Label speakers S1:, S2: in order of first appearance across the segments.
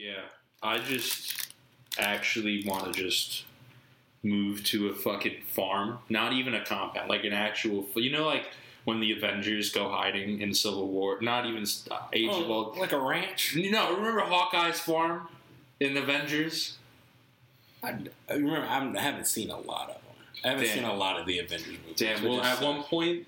S1: Yeah, I just actually want to just move to a fucking farm, not even a compound, like an actual. You know, like when the Avengers go hiding in Civil War. Not even uh, Age of
S2: Oh, like a ranch.
S1: No, remember Hawkeye's farm in Avengers?
S2: I, I remember I'm, I haven't seen a lot of them. I haven't
S1: Damn.
S2: seen a lot of the Avengers movies.
S1: Damn. Well, at
S2: sad.
S1: one point,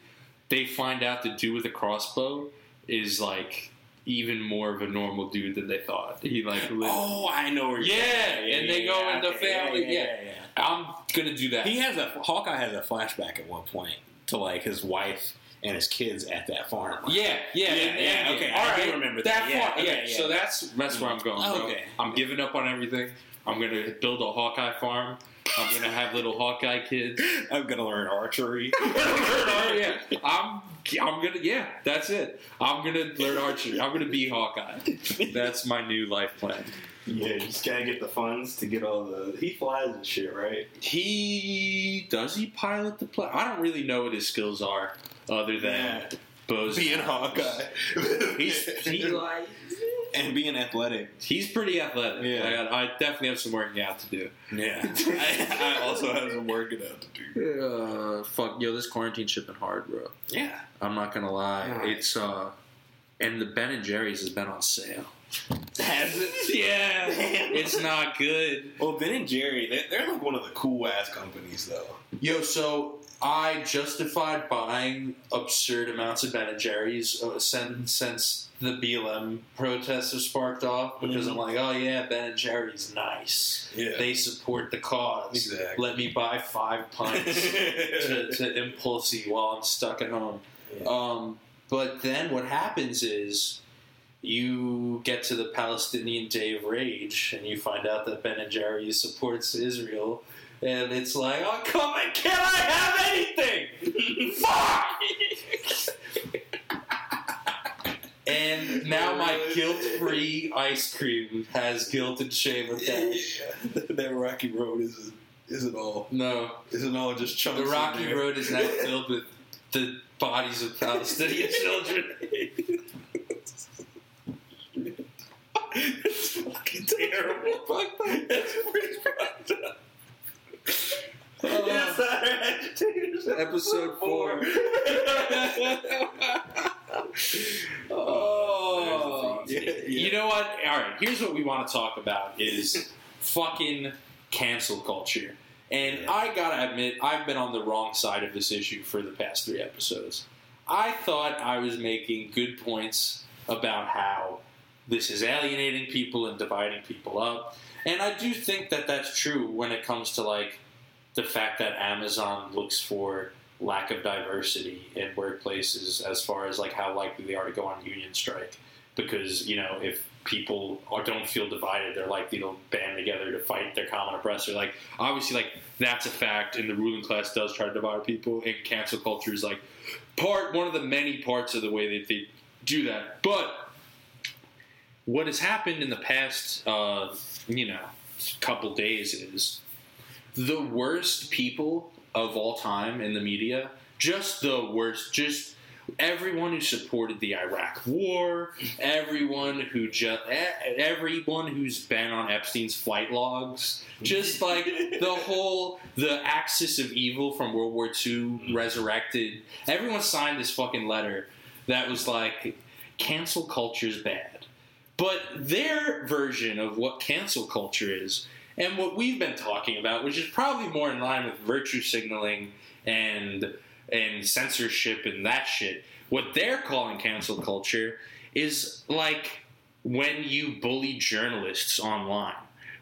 S1: they find out the dude with the crossbow is like even more of a normal dude than they thought. He like. lit-
S2: Oh, I know where. You're
S1: Yeah, and they go into family, yeah.
S2: yeah.
S1: I'm gonna do that.
S2: He has a Hawkeye has a flashback at one point to like his wife and his kids at that farm.
S1: Yeah, yeah,
S2: Yeah,
S1: in
S2: yeah, okay,
S1: All
S2: I do remember
S1: that.
S2: that. Yeah,
S1: far-
S2: okay,
S1: yeah,
S2: yeah.
S1: So that's that's where I'm going. Bro.
S2: Okay.
S1: I'm giving up on everything. I'm gonna build a Hawkeye farm. I'm gonna have little Hawkeye kids.
S2: I'm gonna learn archery.
S1: oh, yeah, I'm. I'm gonna. Yeah, that's it. I'm gonna learn archery. I'm gonna be Hawkeye. That's my new life plan.
S3: Yeah, you just gotta get the funds to get all the. He flies and shit, right?
S1: He does he pilot the plane? I don't really know what his skills are, other than
S3: Yeah.
S1: Bows.
S3: Being Hawkeye.
S1: He's he like
S2: and being athletic.
S1: he's pretty athletic.
S2: Yeah.
S1: I, got, I definitely have some working out to do.
S2: Yeah, I, I also have some working out to do.
S1: Uh, fuck, yo, this quarantine shit been hard, bro.
S2: Yeah,
S1: I'm not gonna lie.
S2: Yeah.
S1: It's uh, and the Ben and Jerry's has been on sale.
S2: has it?
S1: Yeah, it's not good.
S2: Well, Ben and Jerry, they're, they're like one of the cool ass companies, though.
S1: Yo, so I justified buying absurd amounts of Ben and Jerry's uh, since since the BLM protests have sparked off because I'm like, oh yeah, Ben and Jerry's nice.
S2: Yeah,
S1: They support the cause.
S2: Exactly.
S1: Let me buy five pints to, to Impulsy while I'm stuck at home.
S2: Yeah.
S1: Um, but then what happens is you get to the Palestinian Day of Rage and you find out that Ben and Jerry's supports Israel. And it's like, oh, come on, can I have anything? Fuck! and now my guilt-free ice cream has guilt and shame attached.
S2: that Rocky Road isn't isn't all
S1: No,
S2: isn't all just chunks.
S1: the Rocky. Road is now filled with the bodies of Palestinian children.
S2: it's fucking terrible. That's pretty fucked up.
S3: Agitators.
S1: episode four. oh,
S2: Yeah, yeah.
S1: you know what? All right, here's what we want to talk about: is fucking cancel culture. And I gotta admit, I've been on the wrong side of this issue for the past three episodes. I thought I was making good points about how this is alienating people and dividing people up. And I do think that that's true when it comes to like the fact that Amazon looks for lack of diversity in workplaces as far as like how likely they are to go on union strike. Because you know if people are, don't feel divided they're likely to band together to fight their common oppressor. Like obviously like that's a fact and the ruling class does try to divide people and cancel culture is like part one of the many parts of the way that they do that. But what has happened in the past uh, you know couple days is the worst people of all time in the media, just the worst, just everyone who supported the Iraq War, everyone who just everyone who's been on Epstein's flight logs, just like the whole the axis of evil from World War II resurrected. Everyone signed this fucking letter that was like cancel culture's bad. But their version of what cancel culture is and what we've been talking about, which is probably more in line with virtue signaling and and censorship and that shit. What they're calling cancel culture is like when you bully journalists online,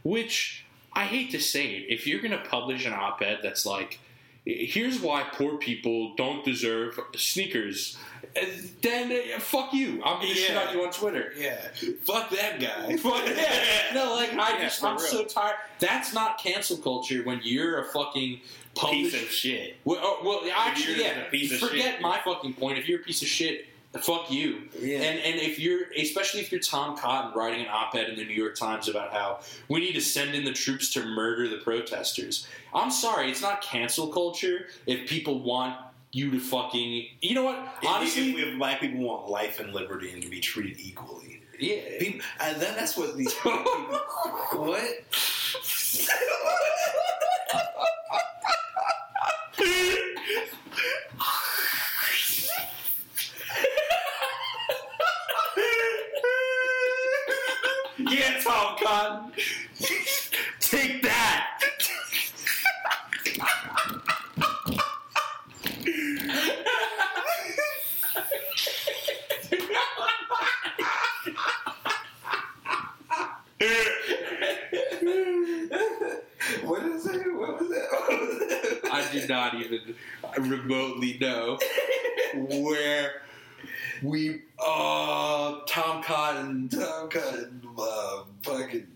S1: which I hate to say it, if you're going to publish an op-ed that's like here's why poor people don't deserve sneakers, uh, then uh, fuck you. I'm going to shit on you on Twitter.
S2: Yeah, fuck that guy.
S1: yeah. No, like I
S2: yeah,
S1: just I'm
S2: real.
S1: so tired. That's not cancel culture when you're a fucking
S2: piece of shit.
S1: well, oh, well, actually, yeah.
S2: a piece of
S1: forget
S2: shit.
S1: my fucking point. If you're a piece of shit, fuck you.
S2: Yeah.
S1: And and if you're, especially if you're Tom Cotton writing an op-ed in the New York Times about how we need to send in the troops to murder the protesters. I'm sorry, it's not cancel culture if people want you to fucking. You know what?
S2: Honestly,
S1: Honestly,
S2: if, if black people want life and liberty and to be treated equally,
S1: Yeah.
S2: People, uh, that, that's what these people. what?
S1: yeah, Tom Cotton. Take that.
S3: What is it? What was that? What was that?
S1: I do not even remotely know where we. Uh, Tom Cotton.
S3: Tom Cotton, uh, fucking.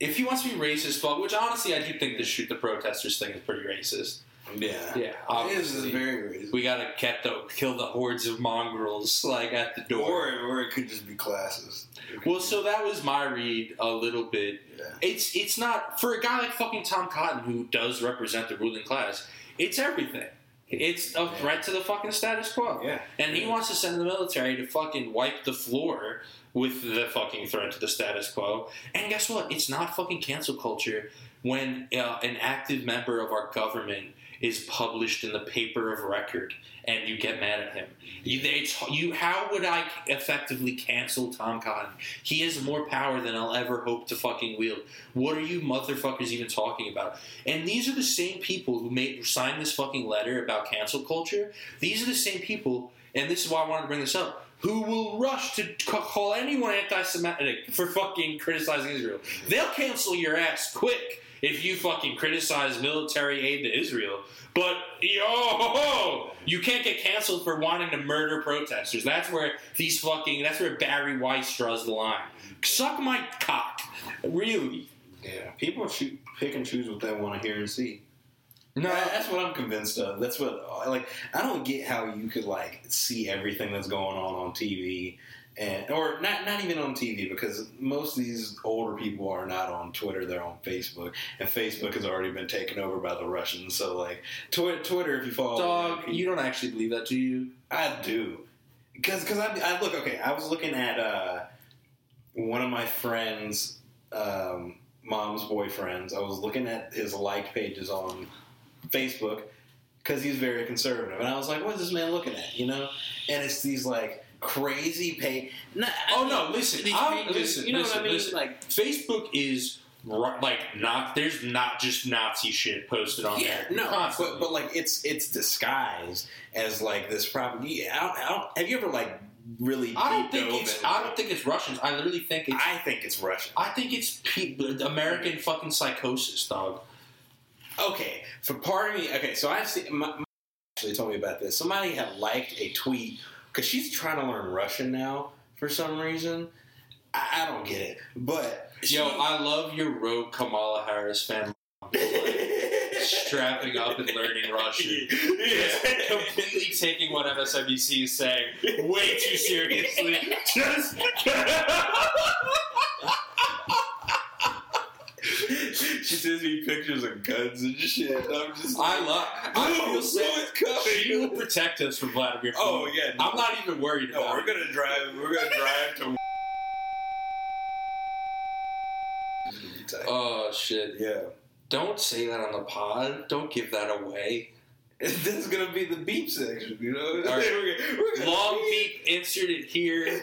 S1: If he wants to be racist, fuck. Which honestly, I do think the shoot the protesters thing is pretty racist.
S2: Yeah.
S1: Yeah, obviously.
S3: It is
S1: obviously.
S3: very racist.
S1: we gotta get the, kill the hordes of mongrels like at the door.
S3: Or, or it could just be classes.
S1: Well, so that was my read a little bit.
S3: Yeah.
S1: It's it's not for a guy like fucking Tom Cotton who does represent the ruling class. It's everything. It's a threat to the fucking status quo.
S3: Yeah.
S1: And he wants to send the military to fucking wipe the floor with the fucking threat to the status quo. And guess what? It's not fucking cancel culture when uh, an active member of our government is published in the paper of record and you get mad at him. You, you, how would I effectively cancel Tom Cotton? He has more power than I'll ever hope to fucking wield. What are you motherfuckers even talking about? And these are the same people who made signed this fucking letter about cancel culture. These are the same people, and this is why I wanted to bring this up. Who will rush to call anyone anti-Semitic for fucking criticizing Israel? They'll cancel your ass quick if you fucking criticize military aid to Israel. But yo, you can't get canceled for wanting to murder protesters. That's where these fucking. That's where Bari Weiss draws the line. Suck my cock, really.
S2: Yeah. People shoot, pick and choose what they want to hear and see.
S1: No,
S2: that's what I'm convinced of. That's what like I don't get how you could like see everything that's going on on TV and or not not even on TV because most of these older people are not on Twitter. They're on Facebook, and Facebook has already been taken over by the Russians. So like Twi- Twitter, if you follow,
S1: dog. You don't actually believe that, do you?
S2: I do. Because because I, I look okay. I was looking at uh, one of my friends' um, mom's boyfriends. I was looking at his like pages on Facebook because he's very conservative, and I was like, "What is this man looking at?" You know, and it's these like crazy pay. Nah,
S1: Oh no! Listen, I'm,
S2: pages,
S1: listen,
S2: you know
S1: listen,
S2: what I mean?
S1: listen.
S2: Like,
S1: Facebook is like not. There's not just Nazi shit posted on
S2: yeah,
S1: there.
S2: no,
S1: constantly.
S2: but, but like it's it's disguised as like this propaganda. I don't, I don't, have you ever like really?
S1: I don't think it's.
S2: into
S1: I don't think it's Russians. I literally think it's.
S2: I think it's Russian.
S1: I think it's pe- American fucking psychosis, dog.
S2: Okay, for part of me, okay, so I've seen. My, my actually told me about this. Somebody had liked a tweet because she's trying to learn Russian now for some reason. I, I don't get it, but
S1: Yo, I love your rogue Kamala Harris fan. Strapping up and learning Russian. Just completely taking what MSNBC is saying way too seriously. Just
S3: she sends me pictures of guns and shit. and I'm just.
S1: I love. I feel sad. She will protect us from Vladimir. Putin.
S3: Oh yeah, no,
S1: I'm not even worried
S3: No,
S1: about
S3: we're
S1: it.
S3: gonna drive. We're gonna drive to.
S1: Oh shit!
S3: yeah,
S1: Don't say that on the pod. Don't give that away.
S3: this is gonna be the beep section. You know,
S1: right.
S3: we're, gonna- we're gonna
S1: Long beep inserted here. Um,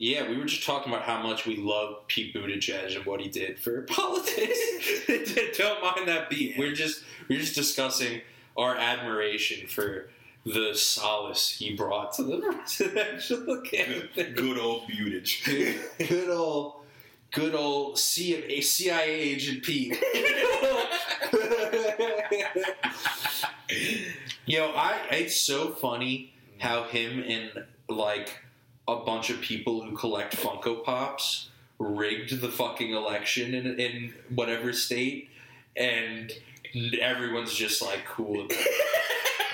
S1: yeah, we were just talking about how much we love Pete Buttigieg and what he did for politics. Don't mind that beat. We're just we're just discussing our admiration for the solace he brought to the presidential campaign.
S3: Good old Buttigieg.
S1: Good old, good old C- CIA agent Pete. Yo, I it's so funny how him and like a bunch of people who collect Funko Pops rigged the fucking election in in whatever state, and everyone's just like cool.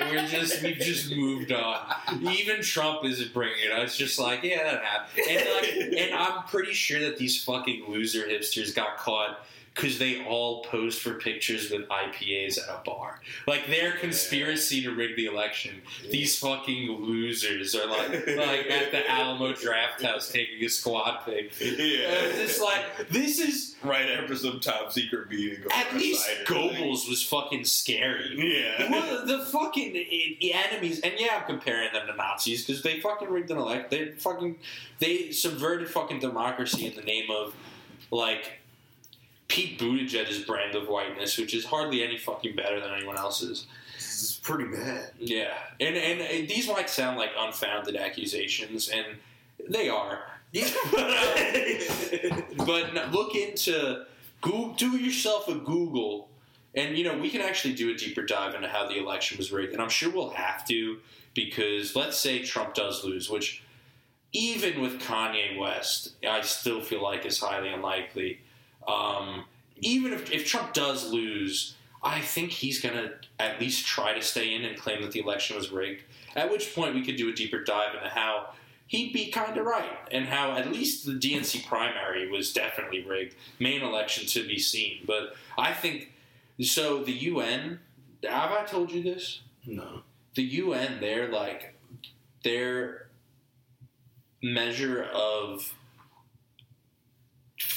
S1: We're just we've just moved on. Even Trump isn't bringing it. It's just like yeah, that happened. And like, and I'm pretty sure that these fucking loser hipsters got caught because they all posed for pictures with IPAs at a bar. Like their conspiracy to rig the election. These fucking losers are like like at the Alamo Draft House taking a squad pic. And it's like this is
S2: right after some top secret meeting.
S1: at least Goebbels was fucking scary.
S2: Yeah.
S1: Well, the fucking enemies, and yeah, I'm comparing them to Nazis because they fucking rigged an election. They fucking they subverted fucking democracy in the name of like Pete Buttigieg's brand of whiteness, which is hardly any fucking better than anyone else's.
S2: This is pretty bad.
S1: Yeah, and and, and these might sound like unfounded accusations, and they are. but look into Google, do yourself a Google, and you know we can actually do a deeper dive into how the election was rigged, and I'm sure we'll have to because let's say Trump does lose, which even with Kanye West, I still feel like is highly unlikely. Um, even if, if Trump does lose, I think he's going to at least try to stay in and claim that the election was rigged. At which point we could do a deeper dive into how he'd be kind of right and how at least the DNC primary was definitely rigged. Main election to be seen. But I think so. The UN, have I told you this?
S2: No.
S1: the UN, they're like their measure of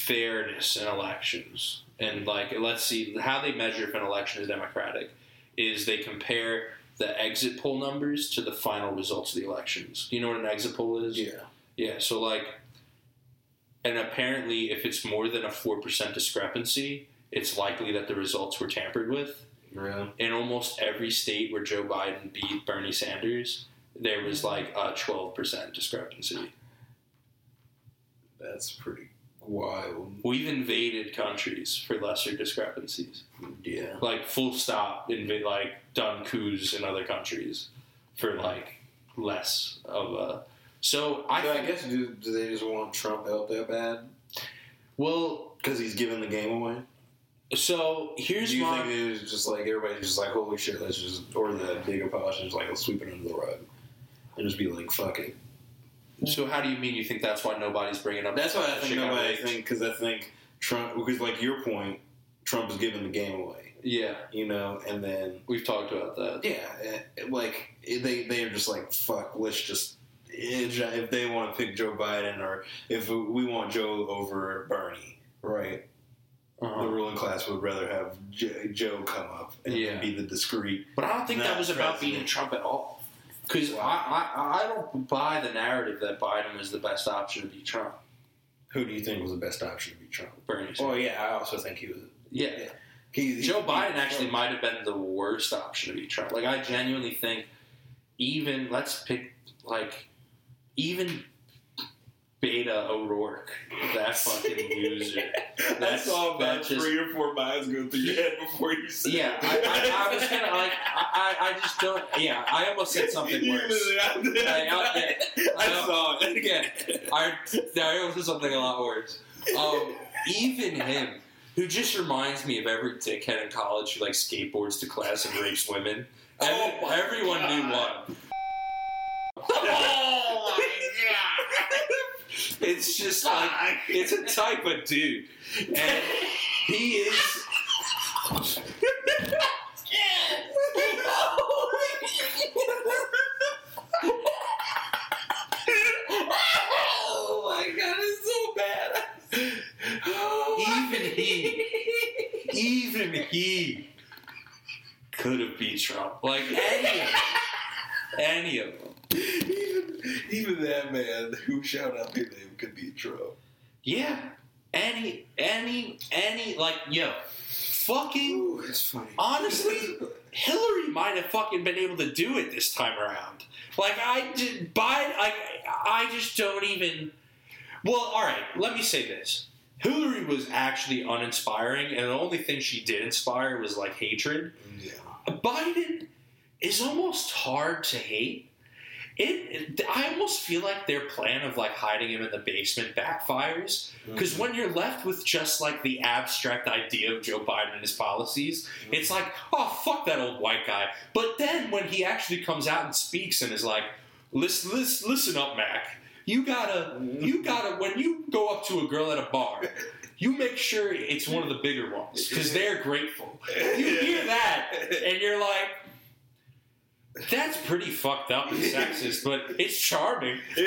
S1: fairness in elections, and like let's see how they measure if an election is democratic, is they compare the exit poll numbers to the final results of the elections. Do you know what an exit poll is?
S2: Yeah.
S1: Yeah, so like, and apparently, if it's more than a four percent discrepancy, it's likely that the results were tampered with
S2: Really?
S1: in almost every state where Joe Biden beat Bernie Sanders, there was like a 12% discrepancy.
S2: That's pretty wild.
S1: We've invaded countries for lesser discrepancies.
S2: Yeah.
S1: Like, full stop, inv- like, done coups in other countries for like less of a. So I,
S2: I, I guess do, do they just want Trump out that bad?
S1: well,
S2: Because he's giving the game away?
S1: so here's
S2: do you
S1: my.
S2: think it was just like everybody's just like, holy shit, let's just, or the big politicians like, let's sweep it under the rug and just be like, fuck it.
S1: So how do you mean you think that's why nobody's bringing up?
S2: That's why I think
S1: shit
S2: nobody think because I think Trump because like your point, Trump is giving the game away,
S1: Yeah,
S2: you know, and then
S1: we've talked about that.
S2: yeah, eh, like they they are just like fuck, let's just if they want to pick Joe Biden or if we want Joe over Bernie, right?
S1: Uh-huh.
S2: The ruling class would rather have Joe, Joe come up and
S1: Yeah.
S2: be the discreet.
S1: But I don't think that
S2: Not
S1: was about beating Trump at all. Because
S2: Wow.
S1: I, I, I don't buy the narrative that Biden was the best option to beat Trump.
S2: Who do you think was the best option to beat Trump?
S1: Bernie
S2: Oh
S1: Sanders.
S2: yeah, I also think he was.
S1: yeah.
S2: He, he-
S1: Joe
S2: he-
S1: Biden actually might have been the worst option to beat Trump. Like, I genuinely think even, let's pick, like, even Beto O'Rourke, that fucking loser.
S2: I
S1: That's-
S2: saw about
S1: just-
S2: three or four minds go through your head before you said.
S1: Yeah, I, I, I was kind of like, I, I I just don't, yeah, I almost said something worse.
S2: I,
S1: I-
S2: I,
S1: I-
S2: saw it
S1: Again, I, I almost said something a lot worse. Um, even him, who just reminds me of every dickhead in college who like skateboards to class and rapes women. Every-
S2: Oh
S1: everyone knew
S2: God.
S1: one. It's just like it's a type of dude, and he is.
S2: oh my god, it's so bad.
S1: Even he, even he could have beat Trump. Like any of them. Any of them.
S2: even, even that man who shout out your name could be Trump.
S1: Yeah. Any, any, any, like, yo, fucking,
S2: Ooh, it's funny.
S1: Honestly, Hillary might have fucking been able to do it this time around. Like, I did, Biden, like, I just don't even, well, alright, let me say this. Hillary was actually uninspiring, and the only thing she did inspire was, like, hatred.
S2: yeah.
S1: Biden is almost hard to hate. It, I almost feel like their plan of like hiding him in the basement backfires mm-hmm. because when you're left with just like the abstract idea of Joe Biden and his policies, mm-hmm. it's like, oh fuck that old white guy. But then when he actually comes out and speaks and is like, listen, listen, listen up, Mac. You gotta, mm-hmm. you gotta. When you go up to a girl at a bar, you make sure it's one of the bigger ones because they're grateful. You hear that, and you're like, that's pretty fucked up and sexist, but it's charming.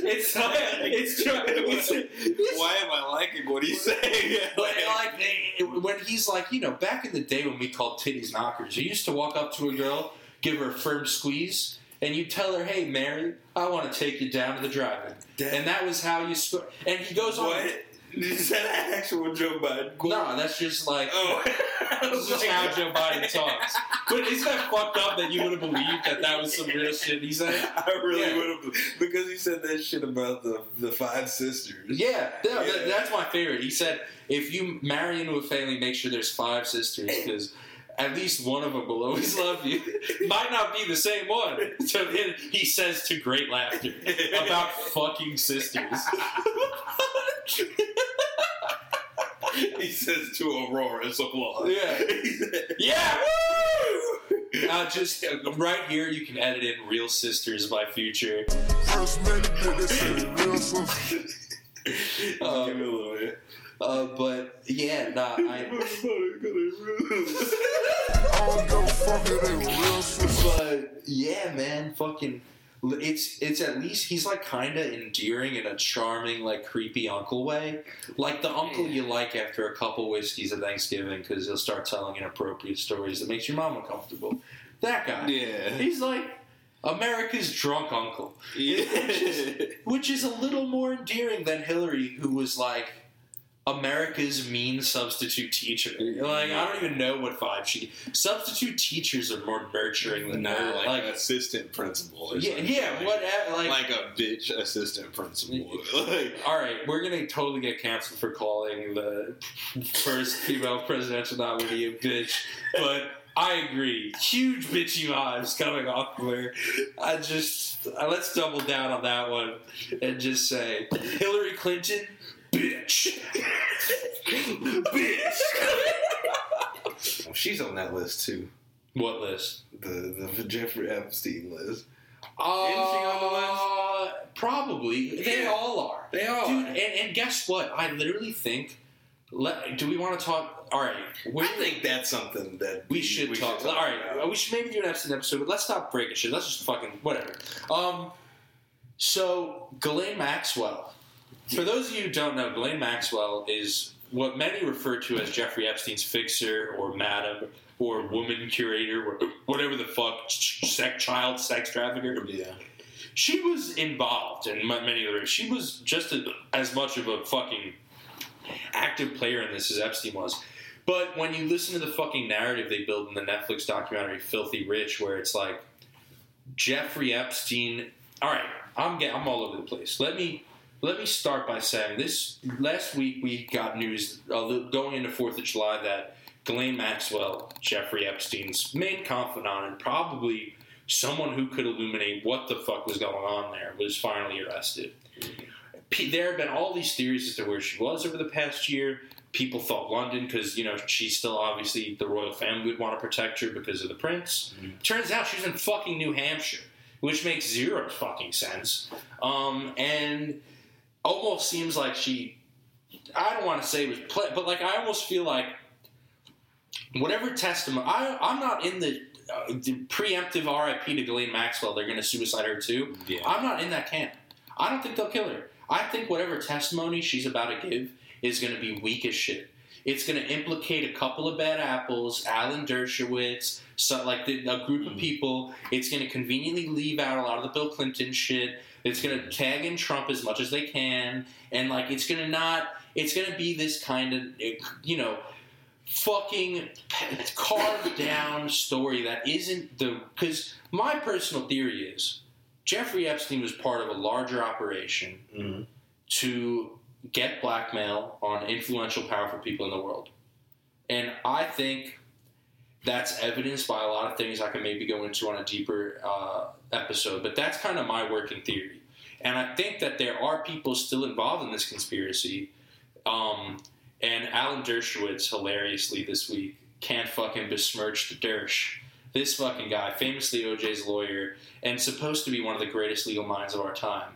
S1: It's like, it's, char- it's, it's
S3: Why am I liking what he's saying?
S1: But like when he's like, you know, back in the day when we called titties knockers, you used to walk up to a girl, give her a firm squeeze, and you tell her, "Hey, Mary, I want to take you down to the drive-in," and that was how you. Sw- and he goes on.
S3: what? Is that an actual Joe Biden quote?
S1: No, that's just like.
S3: Oh,
S1: This is how Joe Biden talks. But isn't that fucked up that you would have believed that that was some real shit he said?
S3: I really
S1: Yeah.
S3: would have because he said that shit about the the five sisters.
S1: Yeah, no,
S3: Yeah.
S1: that- that's my favorite. He said, if you marry into a family, make sure there's five sisters because at least one of them will always love you. Might not be the same one. So then he says to great laughter about fucking sisters.
S3: He says to Aurora's applause.
S1: Yeah.
S3: He said-
S1: Yeah, woo! Uh, just uh, right here, you can edit in "Real Sisters" by Future.
S4: First man to get this shit real sister.
S1: Uh,
S3: Give me a little bit.
S1: uh, but yeah, nah, I.
S4: I don't give a fuck if they real.
S1: But yeah, man, fucking, it's it's at least he's like kind of endearing in a charming, like creepy uncle way, like the uncle you like after a couple whiskeys at Thanksgiving because he'll start telling inappropriate stories that makes your mom uncomfortable. That guy,
S3: Yeah.
S1: he's like America's drunk uncle,
S3: Yeah.
S1: which is a little more endearing than Hillary, who was like. America's mean substitute teacher. Like I don't even know what vibe she. Substitute teachers are more nurturing than they're
S3: like,
S1: like
S3: assistant principal. Or
S1: yeah,
S3: something.
S1: yeah.
S3: Like,
S1: What uh, like,
S3: like a bitch assistant principal. like,
S1: All right, we're gonna totally get canceled for calling the first female presidential nominee a bitch, but I agree. Huge bitchy vibes coming off of her. I just let's double down on that one and just say Hillary Clinton, bitch, bitch.
S2: Well, she's on that list too.
S1: what list?
S2: The the Jeffrey Epstein list.
S1: Uh,
S2: Isn't she on the list?
S1: Probably. They
S2: Yeah.
S1: all are.
S2: They are.
S1: Dude, and, and guess what? I literally think. Let, do we want to talk? All right, we're,
S2: I think that's something that
S1: we should talk. all right,
S2: about.
S1: we should maybe do an episode, episode, but let's stop breaking shit. Let's just fucking whatever. Um, so Ghislaine Maxwell. For those of you who don't know, Ghislaine Maxwell is what many refer to as Jeffrey Epstein's fixer or madam or woman curator or whatever the fuck, sex, child sex trafficker.
S2: Yeah.
S1: She was involved in many of the. She was just a, as much of a fucking active player in this as Epstein was. But when you listen to the fucking narrative they build in the Netflix documentary "Filthy Rich," where it's like Jeffrey Epstein. All right, I'm I'm all over the place. Let me let me start by saying this. Last week we got news uh, going into Fourth of July that Ghislaine Maxwell, Jeffrey Epstein's main confidant, and probably someone who could illuminate what the fuck was going on there, was finally arrested. There have been all these theories as to where she was over the past year. People thought London because you know she's still obviously the royal family would want to protect her because of the prince. Turns out she's in fucking New Hampshire, which makes zero fucking sense. Um, and almost seems like she. I don't want to say it was play, but like I almost feel like whatever testimony. I I'm not in the, uh, the preemptive RIP to Ghislaine Maxwell. They're going to suicide her too.
S2: Yeah.
S1: I'm not in that camp. I don't think they'll kill her. I think whatever testimony she's about to give is going to be weak as shit. It's going to implicate a couple of bad apples, Alan Dershowitz, so, like the, a group of people. It's going to conveniently leave out a lot of the Bill Clinton shit. It's going to tag in Trump as much as they can, and like it's going to not. It's going to be this kind of, you know, fucking carved down story that isn't the because my personal theory is Jeffrey Epstein was part of a larger operation
S2: Mhm.
S1: to get blackmail on influential, powerful people in the world. And I think that's evidenced by a lot of things I can maybe go into on a deeper uh, episode, but that's kind of my working theory. And I think that there are people still involved in this conspiracy. Um, and Alan Dershowitz, hilariously this week, can't fucking besmirch the Dersh. This fucking guy, famously OJ's lawyer, and supposed to be one of the greatest legal minds of our time.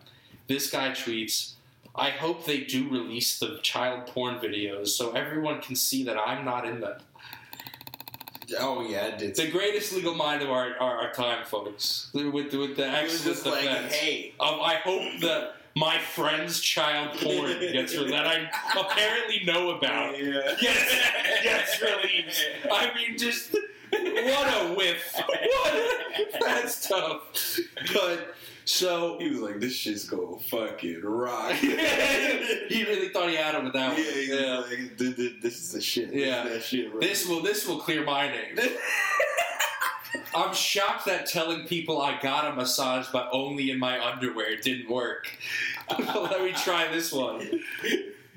S1: This guy tweets, I hope they do release the child porn videos so everyone can see that I'm not in them.
S2: Oh yeah.
S1: It's the greatest legal mind of our, our, our time, folks. With, with the excellent
S2: just like, hey,
S1: Um, I hope that my friend's child porn gets re- that I apparently know about
S2: yeah.
S1: gets, gets released. I mean, just what a whiff! What a, that's tough. But so
S2: He was like, "This shit's gonna fucking rock."
S1: he really thought he had him with that
S2: Yeah,
S1: one. Yeah.
S2: like, "Th- th- this is the shit.
S1: Yeah.
S2: This shit. Right?
S1: This will this will clear my name. I'm shocked that telling people I got a massage but only in my underwear didn't work. Let me try this one.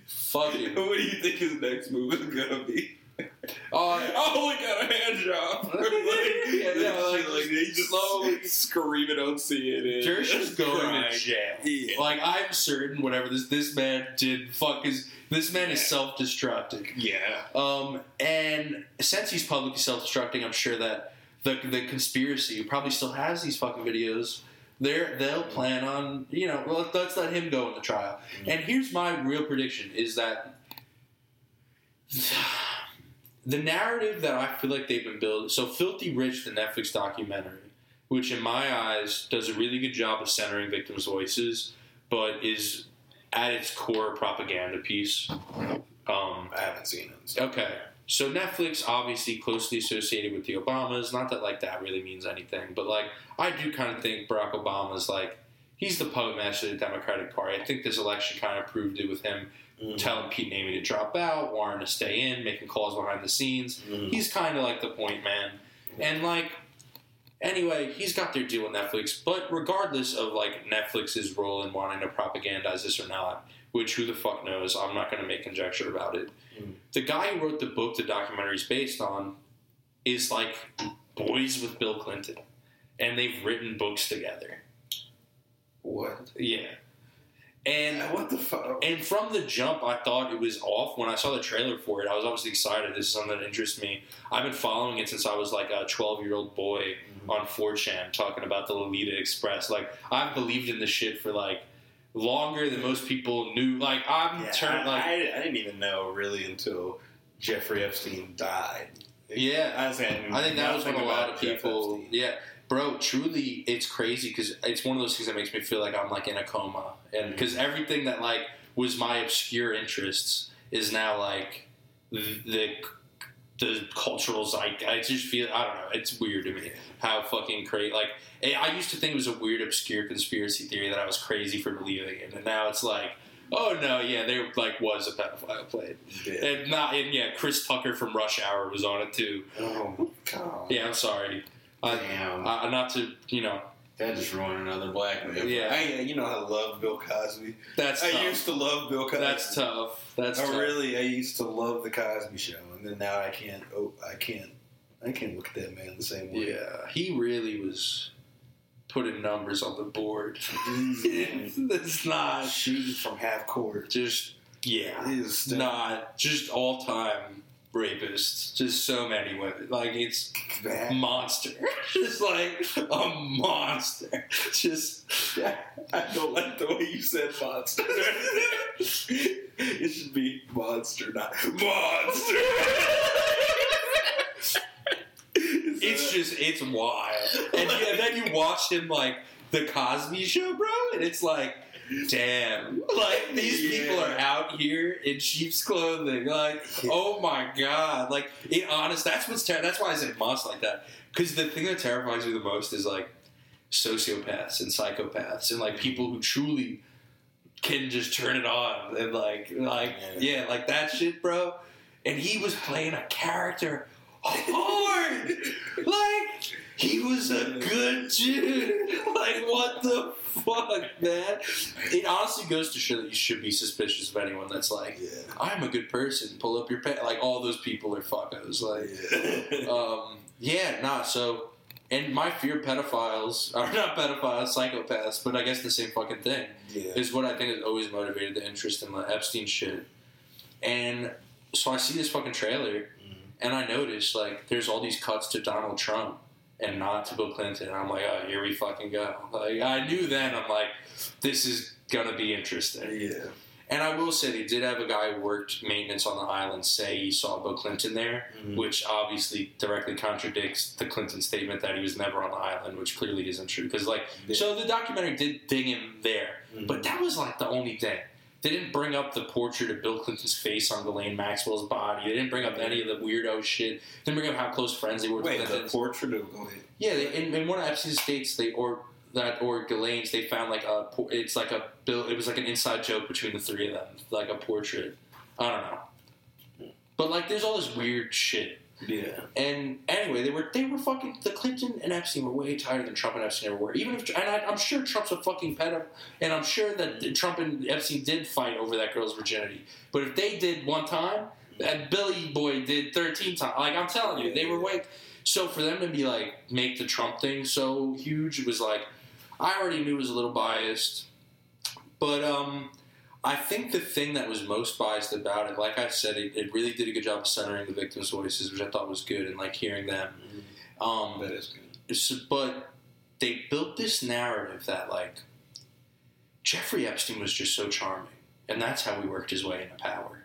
S1: Fucking.
S2: what do you think his next move is gonna be?
S1: Uh,
S2: Oh, we got a hand job. like,
S1: Yeah, yeah, like,
S2: like, he just
S1: slowly-
S2: screaming on CNN.
S1: Dersh's going
S2: Crying.
S1: to jail.
S2: Yeah.
S1: Like I'm certain whatever this this man did fuck is this man is self destructing.
S2: Yeah.
S1: Um, and since he's publicly self-destructing, I'm sure that the the conspiracy probably still has these fucking videos. They're, they'll plan on you know well let's let him go in the trial. And here's my real prediction: is that the narrative that I feel like they've been building. So, Filthy Rich, the Netflix documentary, which in my eyes does a really good job of centering victims' voices, but is at its core a propaganda piece. Um,
S2: I haven't seen it. So.
S1: Okay. So Netflix obviously closely associated with the Obamas. Not that like that really means anything, but like I do kind of think Barack Obama's like he's the puppet master of the Democratic Party. I think this election kind of proved it with him
S2: Mhm.
S1: telling Pete and Amy to drop out, Warren to stay in, making calls behind the scenes.
S2: Mhm.
S1: He's kind of like the point man, and like anyway, he's got their deal with Netflix. But regardless of like Netflix's role in wanting to propagandize this or not, which who the fuck knows? I'm not going to make conjecture about it.
S2: Mm.
S1: The guy who wrote the book the documentary is based on is like boys with Bill Clinton, and they've written books together.
S2: What?
S1: Yeah, and
S2: what the fuck?
S1: and from the jump, I thought it was off. When I saw the trailer for it, I was obviously excited. This is something that interests me. I've been following it since I was like a 12 year old boy mm-hmm. on 4chan talking about the Lolita Express. Like, I've believed in this shit for like longer than most people knew. Like, I'm
S2: Yeah,
S1: turned
S2: I,
S1: like,
S2: I, I didn't even know really until Jeffrey Epstein died.
S1: yeah.
S2: I, didn't
S1: I think that was when a lot of people, yeah, bro. Truly, it's crazy because it's one of those things that makes me feel like I'm like in a coma, and because everything that like was my obscure interests is now like the the cultural zeitgeist. I just feel I don't know. It's weird to me how fucking crazy. Like I I used to think it was a weird, obscure conspiracy theory that I was crazy for believing in, and now it's like. Oh no! Yeah, there like was a pedophile played,
S2: Yeah.
S1: and not and yeah, Chris Tucker from Rush Hour was on it too.
S2: Oh god.
S1: Yeah, I'm sorry. I,
S2: Damn.
S1: uh, not to, you know,
S2: that just ruined another black man.
S1: Yeah.
S2: I, you know, I love Bill Cosby.
S1: that's
S2: I
S1: tough.
S2: used to love Bill Cosby.
S1: that's tough. That's
S2: I
S1: tough.
S2: really, I used to love the Cosby Show, and then now I can't. Oh, I can't. I can't look at that man the same way.
S1: Yeah, he really was putting numbers on the board. it's not
S2: Shooting from half court.
S1: just, yeah,
S2: Is
S1: not just all time rapists. Just so many women. Like, it's monster. just like a monster. Just,
S2: I don't like the way you said monster. it should be monster, not monster.
S1: it's just, it's wild. And, yeah, and then you watch him, like, The Cosby Show, bro, and it's like, damn. Like, these people are out here in sheep's clothing. Like, oh my god. Like, it honest, that's what's ter- that's why I said must like that. Because the thing that terrifies me the most is, like, sociopaths and psychopaths and, like, people who truly can just turn it on and, like, like,
S2: Yeah.
S1: yeah, like that shit, bro. And he was playing a character hard. like he was a good dude. Like what the fuck, man? It honestly goes to show that you should be suspicious of anyone that's like,
S2: Yeah.
S1: I'm a good person. Pull up your pants. Like all those people are fuckos. Like,
S2: Yeah.
S1: um, yeah, nah. So, and my fear pedophiles are not pedophiles, psychopaths, but I guess the same fucking thing
S2: yeah.
S1: is what I think has always motivated the interest in the Epstein shit. And so I see this fucking trailer, and I notice like there's all these cuts to Donald Trump and not to Bill Clinton. And I'm like, oh, here we fucking go. Like I knew then. I'm like, this is gonna be interesting.
S2: Yeah.
S1: And I will say they did have a guy who worked maintenance on the island say he saw Bill Clinton there,
S2: Mhm.
S1: which obviously directly contradicts the Clinton statement that he was never on the island, which clearly isn't true. Because like,
S2: Yeah.
S1: so the documentary did ding him there,
S2: Mhm.
S1: but that was like the only thing. They didn't bring up the portrait of Bill Clinton's face on Ghislaine Maxwell's body. They didn't bring up any of the weirdo shit. They didn't bring up how close friends they were with
S2: Wait, the portrait of Glenn.
S1: Yeah, they, in, in one of Epstein's states, they or that or Ghislaine's, they found like a it's like a bill. It was like an inside joke between the three of them, like a portrait. I don't know, but like there's all this weird shit.
S2: Yeah.
S1: And anyway, they were they were fucking the Clinton and Epstein were way tighter than Trump and Epstein ever were. Even if and I, I'm sure Trump's a fucking pedo, and I'm sure that Trump and Epstein did fight over that girl's virginity. But if they did one time, that Billy boy did 13 times. Like I'm telling you, they were way. So for them to be like make the Trump thing so huge, it was like I already knew it was a little biased, but um. I think the thing that was most biased about it, like I said, it, it really did a good job of centering the victims' voices, which I thought was good, and like hearing them. Um,
S2: That is good.
S1: but they built this narrative that like Jeffrey Epstein was just so charming, and that's how he worked his way into power,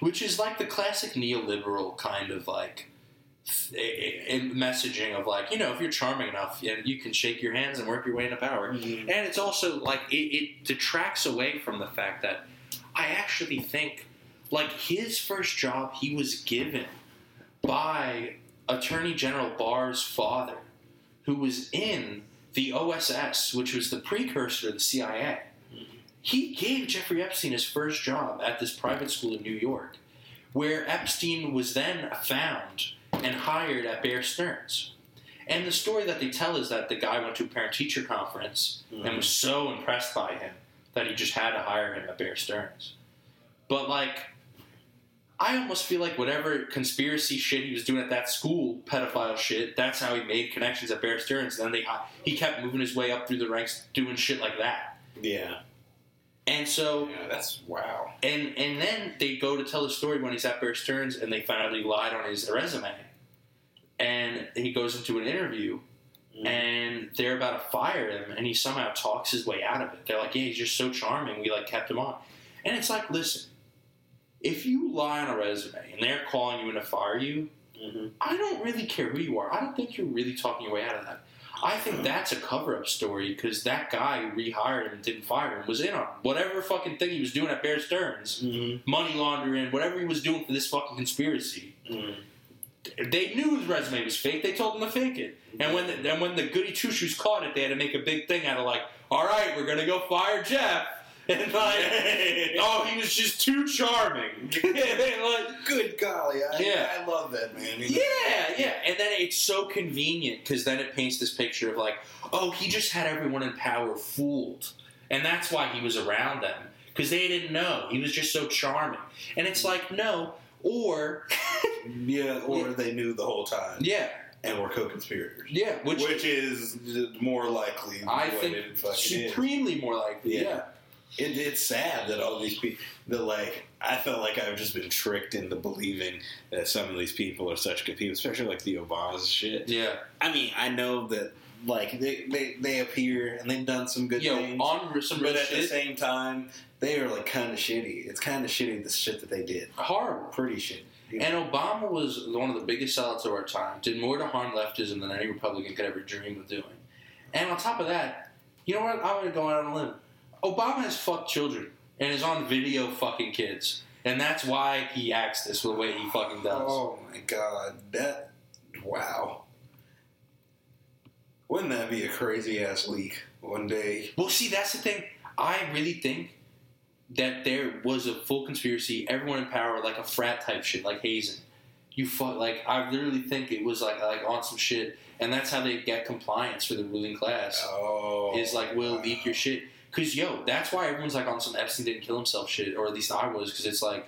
S1: which is like the classic neoliberal kind of like th- messaging of like you know if you're charming enough, you, you can shake your hands and work your way into power. Mm-hmm. And it's also like it, it detracts away from the fact that I actually think like his first job he was given by Attorney General Barr's father, who was in the OSS, which was the precursor to the CIA. Mm-hmm. He gave Jeffrey Epstein his first job at this private school in New York, where Epstein was then found and hired at Bear Stearns. And the story that they tell is that the guy went to a parent teacher conference and hmm. was so impressed by him that he just had to hire him at Bear Stearns. But like, I almost feel like whatever conspiracy shit he was doing at that school, pedophile shit, that's how he made connections at Bear Stearns. And then they he kept moving his way up through the ranks, doing shit like that.
S2: Yeah.
S1: And so
S2: Yeah, that's wow.
S1: and and then they go to tell the story when he's at Bear Stearns, and they find out he lied on his resume. And he goes into an interview, and they're about to fire him, and he somehow talks his way out of it. They're like, "Yeah, he's just so charming. We like kept him on." And it's like, listen, if you lie on a resume and they're calling you in to fire you,
S2: Mhm.
S1: I don't really care who you are. I don't think you're really talking your way out of that. I think that's a cover up story because that guy who rehired him and didn't fire him was in on whatever fucking thing he was doing at Bear Stearns,
S2: Mm-hmm.
S1: money laundering, whatever he was doing for this fucking conspiracy.
S2: Mm-hmm.
S1: They knew his resume was fake. They told him to fake it. And when the, and when the goody two shoes caught it, they had to make a big thing out of like, all right, we're gonna go fire Jeff. And like, oh, he was just too charming. like,
S2: Good golly, I,
S1: Yeah.
S2: I love that man.
S1: yeah, yeah. And then it's so convenient because then it paints this picture of like, oh, he just had everyone in power fooled. And that's why he was around them because they didn't know. He was just so charming. And it's like, no. Or,
S2: yeah, or they knew the whole time
S1: yeah,
S2: and were co-conspirators,
S1: yeah. Which,
S2: which, is more likely.
S1: I think
S2: fucking is.
S1: supremely more likely.
S2: Yeah.
S1: Yeah.
S2: It, it's sad that all these people, that like, I felt like I've just been tricked into believing that some of these people are such good people, especially like the Obamas shit.
S1: Yeah.
S2: I mean, I know that like they they, they appear and they've done some good
S1: Yo,
S2: things,
S1: on some
S2: but at the same time, they are like kind of shitty. It's kind of shitty the shit that they did.
S1: Horrible.
S2: Pretty shitty.
S1: And Obama was one of the biggest sellouts of our time. Did more to harm leftism than any Republican could ever dream of doing. And on top of that, you know what? I'm going to go out on a limb. Obama has fucked children and is on video fucking kids. And that's why he acts this the way he fucking does.
S2: Oh my god, that wow. Wouldn't that be a crazy ass leak one day?
S1: Well, see, that's the thing. I really think that there was a full conspiracy, everyone in power, like a frat type shit, like Hazen. You fuck, like I literally think it was like like on some shit, and that's how they get compliance for the ruling class.
S2: Oh,
S1: is like we'll leak your shit. Cause yo, that's why everyone's like on some Epstein didn't kill himself shit, or at least I was, because it's like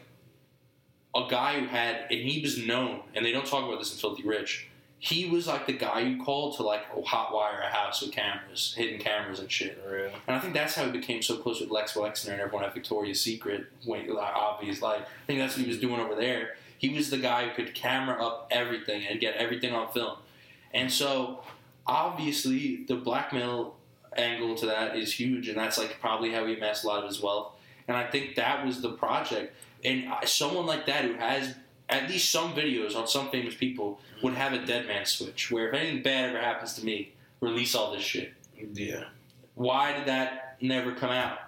S1: a guy who had, and he was known, and they don't talk about this in Filthy Rich. He was like the guy you called to like hotwire a house with cameras, hidden cameras and shit.
S2: Really?
S1: And I think that's how he became so close with Lex Wexner and everyone at Victoria's Secret. When, like, obvious, like I think that's what he was doing over there. He was the guy who could camera up everything and get everything on film. And so, obviously, the blackmail angle to that is huge, and that's like probably how he amassed a lot of his wealth. And I think that was the project. And uh, someone like that who has at least some videos on some famous people would have a dead man switch, where if anything bad ever happens to me, release all this shit.
S2: Yeah.
S1: Why did that never come out?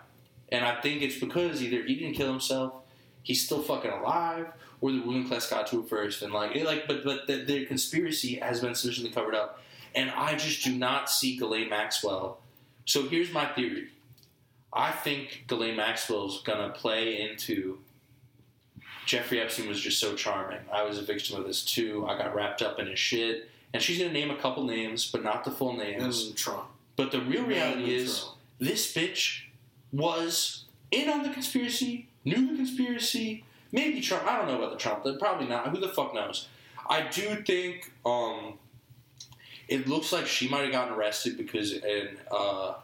S1: And I think it's because either he didn't kill himself, he's still fucking alive, or the ruling class got to it first. And like, it, like, but but the, the conspiracy has been sufficiently covered up, and I just do not see Ghislaine Maxwell. So here's my theory: I think Ghislaine Maxwell's gonna play into. Jeffrey Epstein was just so charming. I was a victim of this too. I got wrapped up in his shit. And she's gonna name a couple names, but not the full names.
S2: Trump.
S1: But the real reality is,
S2: Trump.
S1: this bitch was in on the conspiracy, knew the conspiracy. Maybe Trump. I don't know about the Trump. but Probably not. Who the fuck knows? I do think um, it looks like she might have gotten arrested because in uh,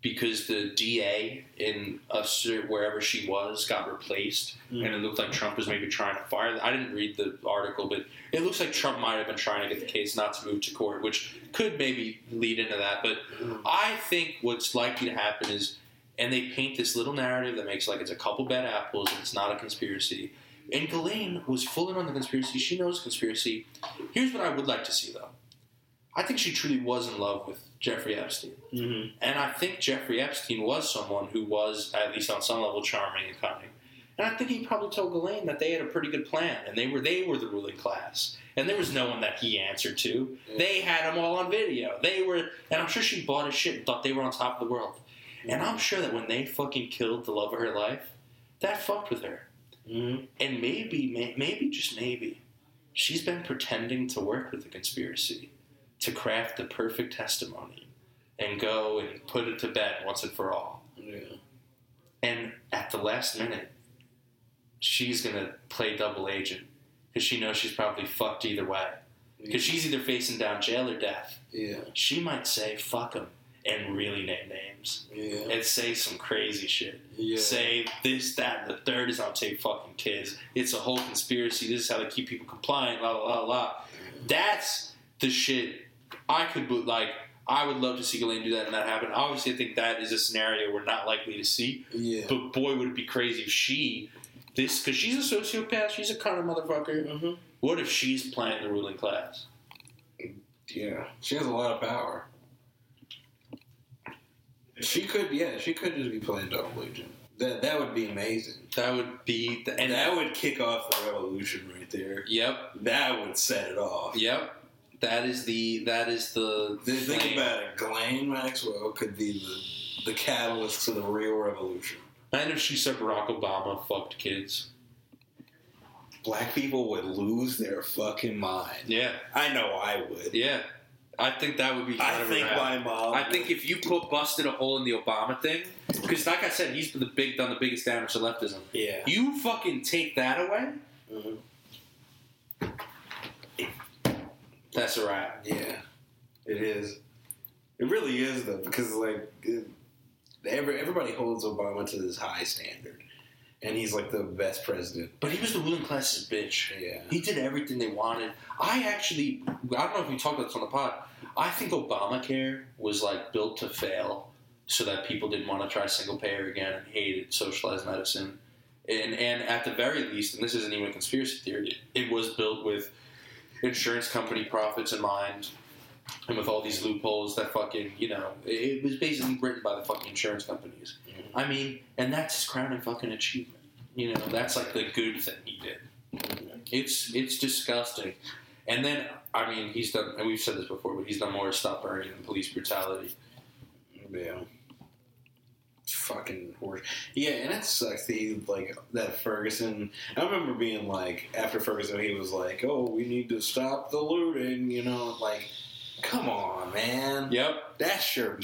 S1: because the DA in cer- wherever she was got replaced,
S2: Mm.
S1: and it looked like Trump was maybe trying to fire. I didn't read the article, but it looks like Trump might have been trying to get the case not to move to court, which could maybe lead into that. But
S2: Mm.
S1: I think what's likely to happen is, and they paint this little narrative that makes like it's a couple bad apples and it's not a conspiracy. And Ghislaine was full in on the conspiracy. She knows conspiracy. Here's what I would like to see, though. I think she truly was in love with Jeffrey Epstein.
S2: Mm-hmm.
S1: And I think Jeffrey Epstein was someone who was, at least on some level, charming and cunning. And I think he probably told Ghislaine that they had a pretty good plan, and they were they were the ruling class, and there was no one that he answered to. They had them all on video. They were, and I'm sure she bought his shit and thought they were on top of the world. And I'm sure that when they fucking killed the love of her life, that fucked with her.
S2: Mm-hmm.
S1: And maybe, may, maybe just maybe, she's been pretending to work with the conspiracy to craft the perfect testimony and go and put it to bed once and for all.
S2: Yeah.
S1: And at the last minute, she's gonna play double agent because she knows she's probably fucked either way. Because she's either facing down jail or death.
S2: Yeah.
S1: She might say "fuck him" and really name names
S2: Yeah.
S1: and say some crazy shit.
S2: Yeah.
S1: Say this, that, and the third is on tape. Fucking kids. It's a whole conspiracy. This is how they keep people compliant. La la la la. That's the shit. I could bo- like. I would love to see Ghislaine do that and that happen. Obviously, I think that is a scenario we're not likely to see.
S2: Yeah.
S1: But boy, would it be crazy if she this because she's a sociopath. She's a kind of motherfucker.
S2: Mm-hmm.
S1: What if she's playing the ruling class?
S2: Yeah. She has a lot of power. She could, yeah, she could just be playing double agent. That that would be amazing.
S1: That would be the, and
S2: And that would kick off the revolution right there.
S1: Yep,
S2: That would set it off.
S1: yep. That is the that is the
S2: Think
S1: flame.
S2: about it. Ghislaine Maxwell could be the, the catalyst to the real revolution.
S1: And if she said Barack Obama fucked kids,
S2: Black people would lose their fucking mind.
S1: yeah,
S2: I know I would.
S1: yeah. I think that would be. Kind
S2: I
S1: of
S2: think my mom.
S1: I think if you put busted a hole in the Obama thing, because like I said, he's been the big done the biggest damage to leftism.
S2: Yeah.
S1: You fucking take that away,
S2: Mhm.
S1: That's right.
S2: Yeah, it is. It really is though, because like it, every, everybody holds Obama to this high standard, and he's like the best president.
S1: But he was the ruling class's bitch.
S2: Yeah,
S1: He did everything they wanted. I actually, I don't know if we talked about this on the pod. I think Obamacare was like built to fail, so that people didn't want to try single payer again and hated socialized medicine. And and at the very least, and this isn't even a conspiracy theory, it was built with insurance company profits in mind, and with all these loopholes that fucking you know, it, was basically written by the fucking insurance companies. Mm-hmm. I mean, and that's his crowning fucking achievement. You know, that's like the good thing he did. Mm-hmm. It's it's disgusting. And then I mean he's done and we've said this before, but he's done more to stop Bernie than police brutality.
S2: yeah. Fucking horse. Yeah, and it sucks that he like that Ferguson. I remember being like after Ferguson, he was like, "Oh, we need to stop the looting," you know, like. Come on, man.
S1: Yep.
S2: That's your.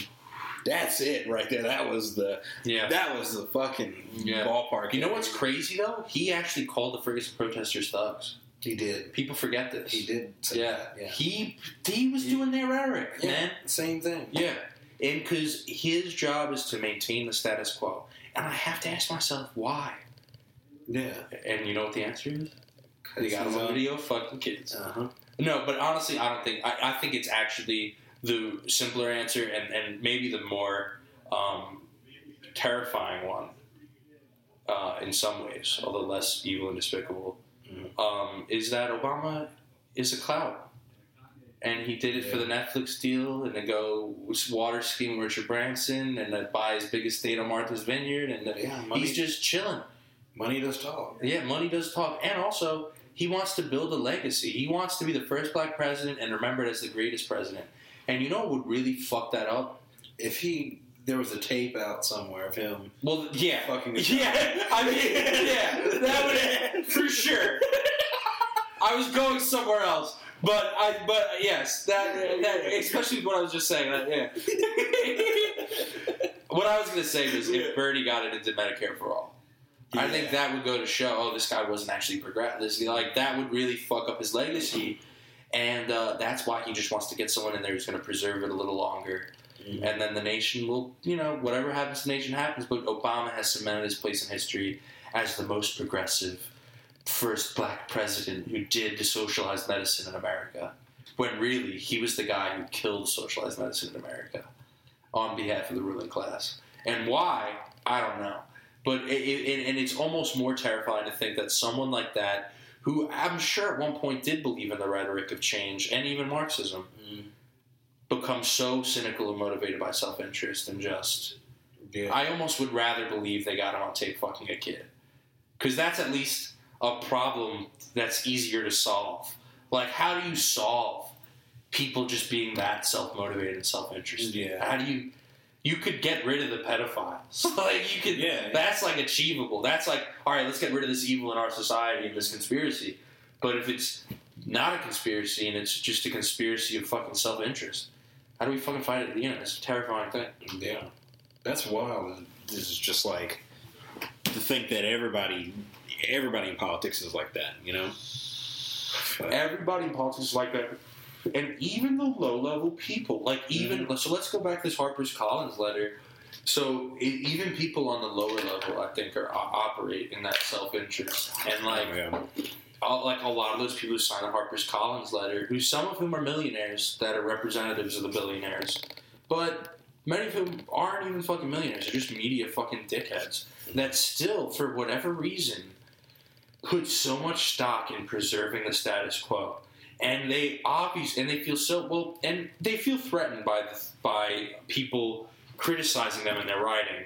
S2: That's it right there. That was the.
S1: Yeah.
S2: That was the fucking
S1: Yeah.
S2: ballpark.
S1: You know what's crazy though? He actually called the Ferguson protesters thugs.
S2: He did.
S1: People forget this.
S2: He did.
S1: Yeah.
S2: That. Yeah.
S1: He he was doing their rhetoric,
S2: Yeah.
S1: man.
S2: Same thing.
S1: Yeah. And because his job is to maintain the status quo. And I have to ask myself why.
S2: Yeah.
S1: And you know what the answer is? They got on video fucking kids.
S2: Uh huh.
S1: No, but honestly, I don't think. I, I think it's actually the simpler answer and, and maybe the more um, terrifying one uh, in some ways, although less evil and despicable, um, is that Obama is a clown. And he did it for the Netflix deal, and to go water skiing with Richard Branson, and to buy his biggest estate on Martha's Vineyard, and to-
S2: Yeah, money-
S1: he's just chilling.
S2: Money does talk.
S1: Yeah, money does talk, and also he wants to build a legacy. He wants to be the first black president and remembered as the greatest president. And you know what would really fuck that up?
S2: If he there was a tape out somewhere of him
S1: Well, yeah,
S2: Fucking-
S1: yeah. I mean, yeah, that would for sure. I was going somewhere else, but I, but yes, that, that especially what I was just saying. That, yeah. what I was going to say was if Bernie got it into Medicare for all. I think that would go to show, oh, this guy wasn't actually progressive. This like that would really fuck up his legacy, and uh, that's why he just wants to get someone in there who's going to preserve it a little longer,
S2: Mhm.
S1: and then the nation will, you know, whatever happens to the nation happens. But Obama has cemented his place in history as the most progressive first black president who did socialized medicine in America, when really he was the guy who killed socialized medicine in America on behalf of the ruling class. And why, I don't know. But it, it, and it's almost more terrifying to think that someone like that, who I'm sure at one point did believe in the rhetoric of change and even Marxism,
S2: Mhm.
S1: becomes so cynical and motivated by self interest and just.
S2: Yeah.
S1: I almost would rather believe they got him on tape fucking a kid. Because that's at least a problem that's easier to solve. Like, how do you solve people just being that self motivated and self interested?
S2: Yeah.
S1: How do you. You could get rid of the pedophiles. like you could.
S2: Yeah.
S1: That's like achievable. That's like, all right, let's get rid of this evil in our society and this conspiracy. But if it's not a conspiracy and it's just a conspiracy of fucking self interest, how do we fucking fight it? You know, it's a terrifying thing.
S2: Yeah, that's wild. This is just like to think that everybody, everybody in politics is like that. You know.
S1: Everybody in politics is like that. And even the low level people, like even mm-hmm. so, let's go back to this Harper's Collins letter. So e even people on the lower level, I think, are operate in that self interest, and like oh,
S2: yeah.
S1: all, like a lot of those people who sign the Harper's Collins letter, who some of whom are millionaires that are representatives of the billionaires, but many of whom aren't even fucking millionaires. They're just media fucking dickheads that still, for whatever reason, put so much stock in preserving the status quo. And they obviously, and they feel so well, and they feel threatened by the, by people criticizing them in their writing,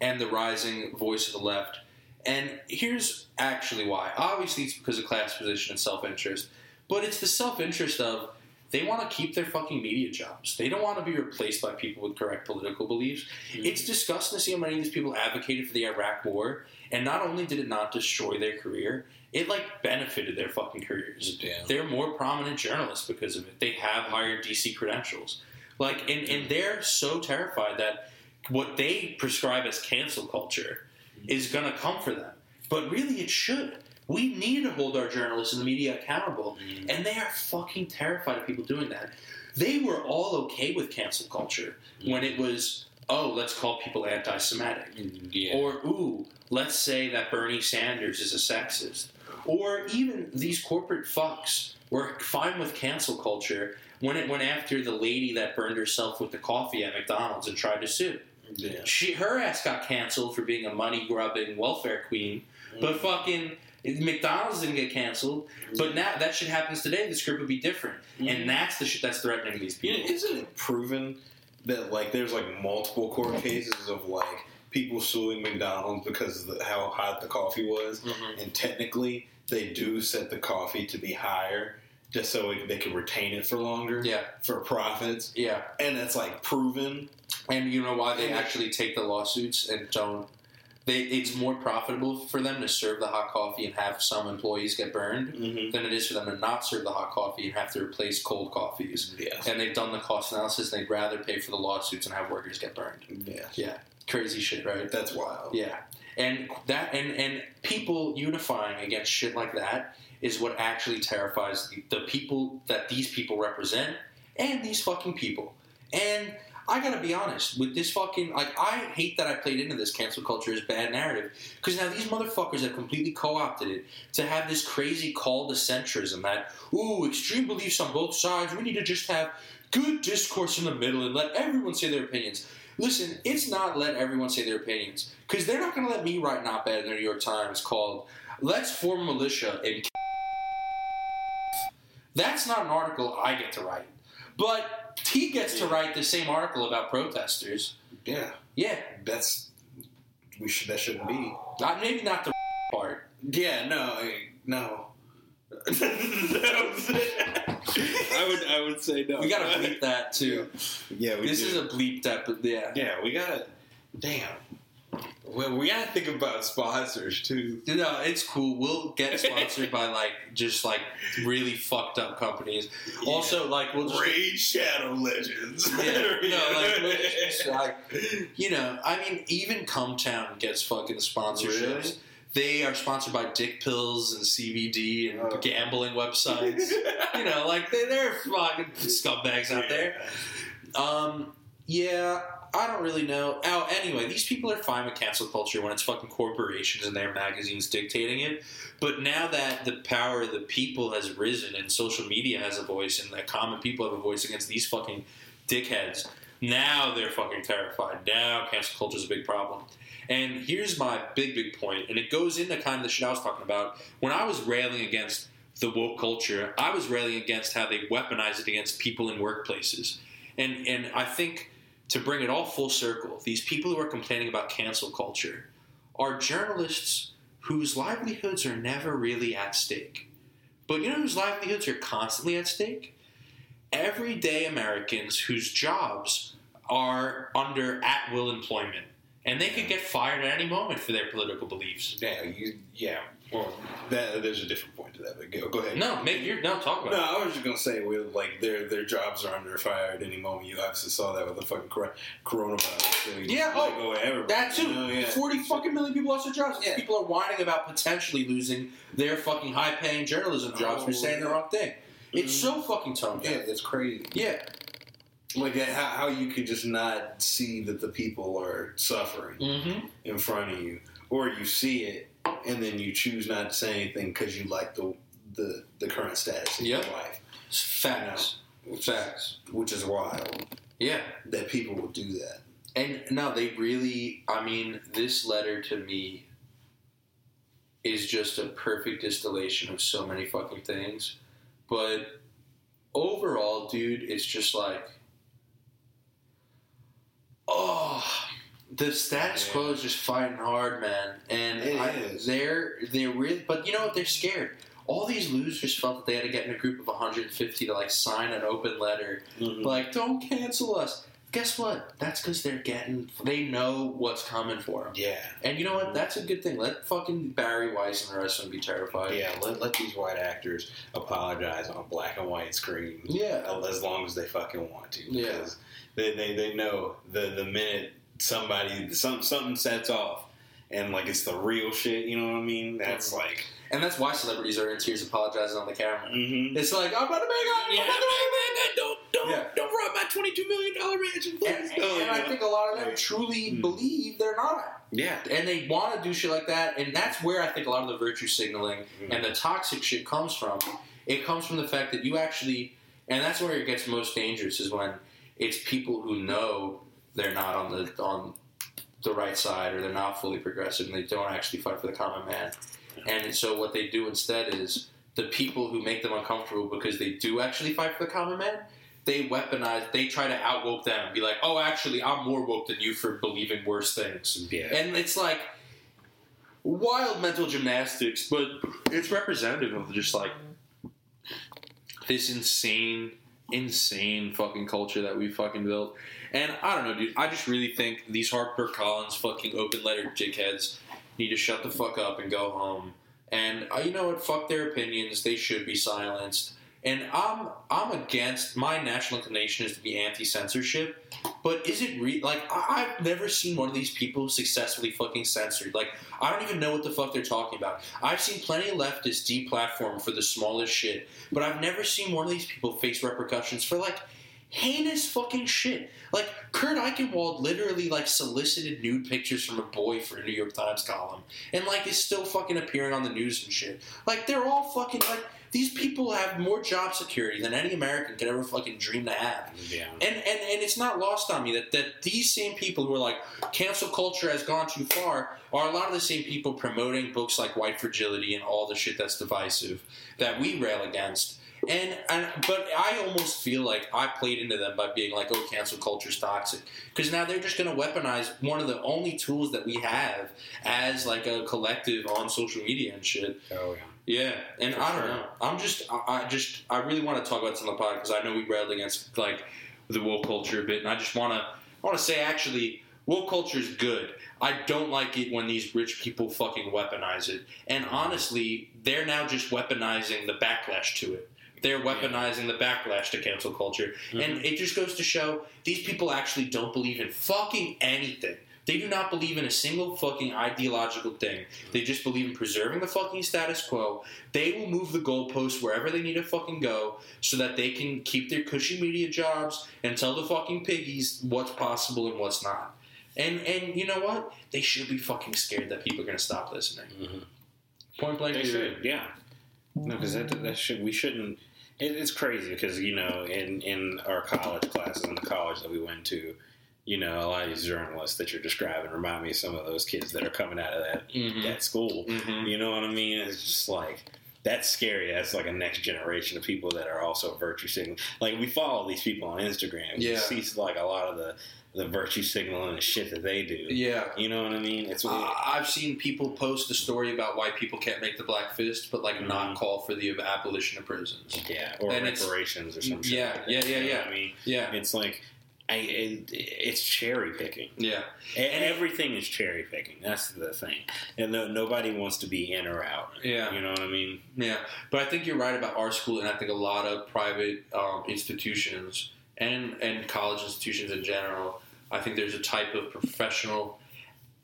S1: and the rising voice of the left. And here's actually why. Obviously, it's because of class position and self interest, but it's the self interest of they want to keep their fucking media jobs. They don't want to be replaced by people with correct political beliefs. Mm-hmm. It's disgusting to see how many of these people advocated for the Iraq War, and not only did it not destroy their career, it like benefited their fucking careers.
S2: Yeah.
S1: They're more prominent journalists because of it. They have higher DC credentials. Like, and, and they're so terrified that what they prescribe as cancel culture is going to come for them. But really, it should. We need to hold our journalists and the media accountable, mm. and they are fucking terrified of people doing that. They were all okay with cancel culture when it was, oh, let's call people anti Semitic.
S2: Yeah.
S1: Or, ooh, let's say that Bernie Sanders is a sexist. Or even these corporate fucks were fine with cancel culture when it went after the lady that burned herself with the coffee at McDonald's and tried to sue.
S2: yeah.
S1: She, her ass got canceled for being a money grubbing welfare queen, but mm. fucking McDonald's didn't get canceled. But mm. now that shit happens today, the script would be different, and mm. that's the shit that's threatening these people.
S2: know, isn't it proven that like there's like multiple court cases of like people suing McDonald's because of the, how hot the coffee was,
S1: Mhm.
S2: and technically they do set the coffee to be higher just so it, they can retain it for longer
S1: Yeah,
S2: for profits,
S1: yeah.
S2: and that's like proven.
S1: And you know why they actually take the lawsuits and don't? They, it's more profitable for them to serve the hot coffee and have some employees get burned
S2: Mm-hmm.
S1: than it is for them to not serve the hot coffee and have to replace cold coffees.
S2: Yeah,
S1: And they've done the cost analysis and they'd rather pay for the lawsuits and have workers get burned.
S2: yeah,
S1: Yeah, crazy shit, right?
S2: that's wild.
S1: Yeah, and that and and people unifying against shit like that is what actually terrifies the, the people that these people represent and these fucking people. And I gotta be honest with this fucking like I hate that I played into this cancel culture is bad narrative because now these motherfuckers have completely co-opted it to have this crazy call to centrism that ooh extreme beliefs on both sides we need to just have good discourse in the middle and let everyone say their opinions. Listen, it's not let everyone say their opinions because they're not to let me write an op-ed in the New York Times called "Let's Form Militia and." That's not an article I get to write, but he gets to write the same article about protesters.
S2: Yeah,
S1: Yeah,
S2: that's we should. That shouldn't be.
S1: not, maybe not the part.
S2: Yeah, no, no.
S3: I would I would say no.
S1: We got to bleep that too.
S2: Yeah, we
S1: This
S2: do.
S1: is a bleep that, but yeah.
S2: yeah, we gotta. Damn. Well, we gotta think about sponsors too.
S1: No, it's cool. We'll get sponsored by like just like really fucked up companies. Also, like we'll just
S2: Raid Shadow Legends.
S1: yeah, no, like, we'll just, like you know, I mean, even Cumtown gets fucking sponsorships.
S2: Really?
S1: They are sponsored by dick pills and CBD and
S2: Oh.
S1: gambling websites. you know, like they, they're fucking scumbags out there. Um, yeah, I don't really know. Oh, anyway, these people are fine with cancel culture when it's fucking corporations and their magazines dictating it. But now that the power of the people has risen and social media has a voice and the common people have a voice against these fucking dickheads, now they're fucking terrified. Now cancel culture is a big problem. And here's my big, big point, and it goes into kind of the shit I was talking about. When I was railing against the woke culture, I was railing against how they weaponize it against people in workplaces. And and I think to bring it all full circle, these people who are complaining about cancel culture are journalists whose livelihoods are never really at stake. But you know whose livelihoods are constantly at stake? Everyday Americans whose jobs are under at will employment. And they could get fired at any moment for their political beliefs.
S2: Yeah, you. Yeah. Well, that, there's a different point to that. But go, go ahead.
S1: No, make your no talk about
S2: No,
S1: it.
S2: I was just gonna say, with like their their jobs are under fire at any moment. You obviously saw that with the fucking cor- coronavirus. So
S1: Yeah, oh,
S2: go of
S1: That too.
S2: you know, yeah.
S1: Forty fucking million people lost their jobs.
S2: Yeah.
S1: People are whining about potentially losing their fucking high paying journalism jobs for
S2: Oh,
S1: saying the wrong thing. It's
S2: Mhm.
S1: so fucking tone
S2: Yeah, it's crazy.
S1: Yeah.
S2: Like uh, how, how you could just not see that the people are suffering
S1: Mm-hmm.
S2: in front of you, or you see it and then you choose not to say anything because you like the the the current status of
S1: Yep.
S2: your life,
S1: Facts. Facts.
S2: which is wild
S1: Yeah.
S2: that people would do that.
S1: And no, they really. I mean, this letter to me is just a perfect distillation of so many fucking things. But overall, dude, it's just like, oh, the status
S2: Yeah.
S1: quo is just fighting hard, man. And
S2: It
S1: I,
S2: is.
S1: they're they're really, but you know what? They're scared. All these losers felt that they had to get in a group of 150 to like sign an open letter mm-hmm. like, don't cancel us. Guess what? That's because they're getting, they know what's coming for them.
S2: Yeah,
S1: And you know what? That's a good thing. Let fucking Bari Weiss and the rest of them be terrified.
S2: yeah. Let, let these white actors apologize on a black and white screen.
S1: Yeah.
S2: as long as they fucking want to.
S1: Yeah.
S2: Because they, they, they know the the minute somebody some something sets off and like it's the real shit, you know what I mean? That's
S1: Mhm.
S2: like
S1: And that's why celebrities are in tears apologizing on the camera.
S2: mm-hmm.
S1: It's like, I'm about to make up.
S2: Yeah.
S1: I'm about to make up. Don't, don't,
S2: Yeah.
S1: don't rob my $22 million mansion, please.
S2: And-
S1: And, and I think a lot of them truly
S2: Mm.
S1: believe they're not.
S2: Yeah.
S1: And they want to do shit like that. And that's where I think a lot of the virtue signaling and the toxic shit comes from. It comes from the fact that you actually, and that's where it gets most dangerous is when it's people who know they're not on the on the right side or they're not fully progressive and they don't actually fight for the common man. And so what they do instead is the people who make them uncomfortable because they do actually fight for the common man. They weaponize. They try to outwoke them and be like, "Oh, actually, I'm more woke than you for believing worse things."
S2: Yeah.
S1: And it's like wild mental gymnastics, but it's representative of just like this insane, insane fucking culture that we fucking built. And I don't know, dude. I just really think these Harper Collins fucking open letter dickheads need to shut the fuck up and go home. And uh, you know what? Fuck their opinions. They should be silenced. And I'm I'm against my national inclination is to be anti censorship. But is it re- like I- I've never seen one of these people successfully fucking censored? Like I don't even know what the fuck they're talking about. I've seen plenty of leftists deplatform for the smallest shit, but I've never seen one of these people face repercussions for like heinous fucking shit. Like Kurt Eichenwald literally like solicited nude pictures from a boy for a New York Times column, and like is still fucking appearing on the news and shit. Like they're all fucking like these people have more job security than any American could ever fucking dream to have.
S2: Yeah.
S1: And, and and it's not lost on me that, that these same people who are like cancel culture has gone too far are a lot of the same people promoting books like White Fragility and all the shit that's divisive that we rail against. And, and but I almost feel like I played into them by being like, "Oh, cancel culture's toxic," because now they're just going to weaponize one of the only tools that we have as like a collective on social media and shit.
S2: Oh yeah.
S1: Yeah, and
S2: For
S1: I don't
S2: sure.
S1: know. I'm just, I, I just, I really want to talk about this on the pod because I know we railed against like the woke culture a bit, and I just want to, I want to say actually, woke culture is good. I don't like it when these rich people fucking weaponize it, and honestly, they're now just weaponizing the backlash to it. They're weaponizing the backlash to cancel culture, and it just goes to show these people actually don't believe in fucking anything. They do not believe in a single fucking ideological thing. They just believe in preserving the fucking status quo. They will move the goalposts wherever they need to fucking go so that they can keep their cushy media jobs and tell the fucking piggies what's possible and what's not. And and you know what? They should be fucking scared that people are going to stop listening.
S2: Mhm.
S1: Point blank.
S2: They
S1: period.
S2: should, yeah. No, because that, that should we shouldn't. It, it's crazy because you know in in our college classes in the college that we went to, you know a lot of these journalists that you're describing remind me of some of those kids that are coming out of that
S1: Mhm.
S2: that school.
S1: Mhm.
S2: You know what I mean? It's just like that's scary. That's like a next generation of people that are also virtue signaling. Like we follow these people on Instagram.
S1: Yeah.
S2: We see like a lot of the the virtue signaling and the shit that they do.
S1: Yeah.
S2: You know what I mean? It's
S1: Uh, I've seen people post a story about why people can't make the black fist, but like not
S2: Mhm.
S1: call for the abolition of prisons.
S2: yeah, or
S1: and
S2: reparations or some shit.
S1: Yeah,
S2: like
S1: yeah, yeah,
S2: You know
S1: yeah.
S2: I mean,
S1: Yeah,
S2: it's like. I, it, it's cherry picking.
S1: yeah,
S2: E- Everything is cherry picking. That's the thing, and no, nobody wants to be in or out.
S1: Yeah.
S2: you know what I mean.
S1: yeah. But I think you're right about our school, and I think a lot of private um, institutions and and college institutions in general. I think there's a type of professional,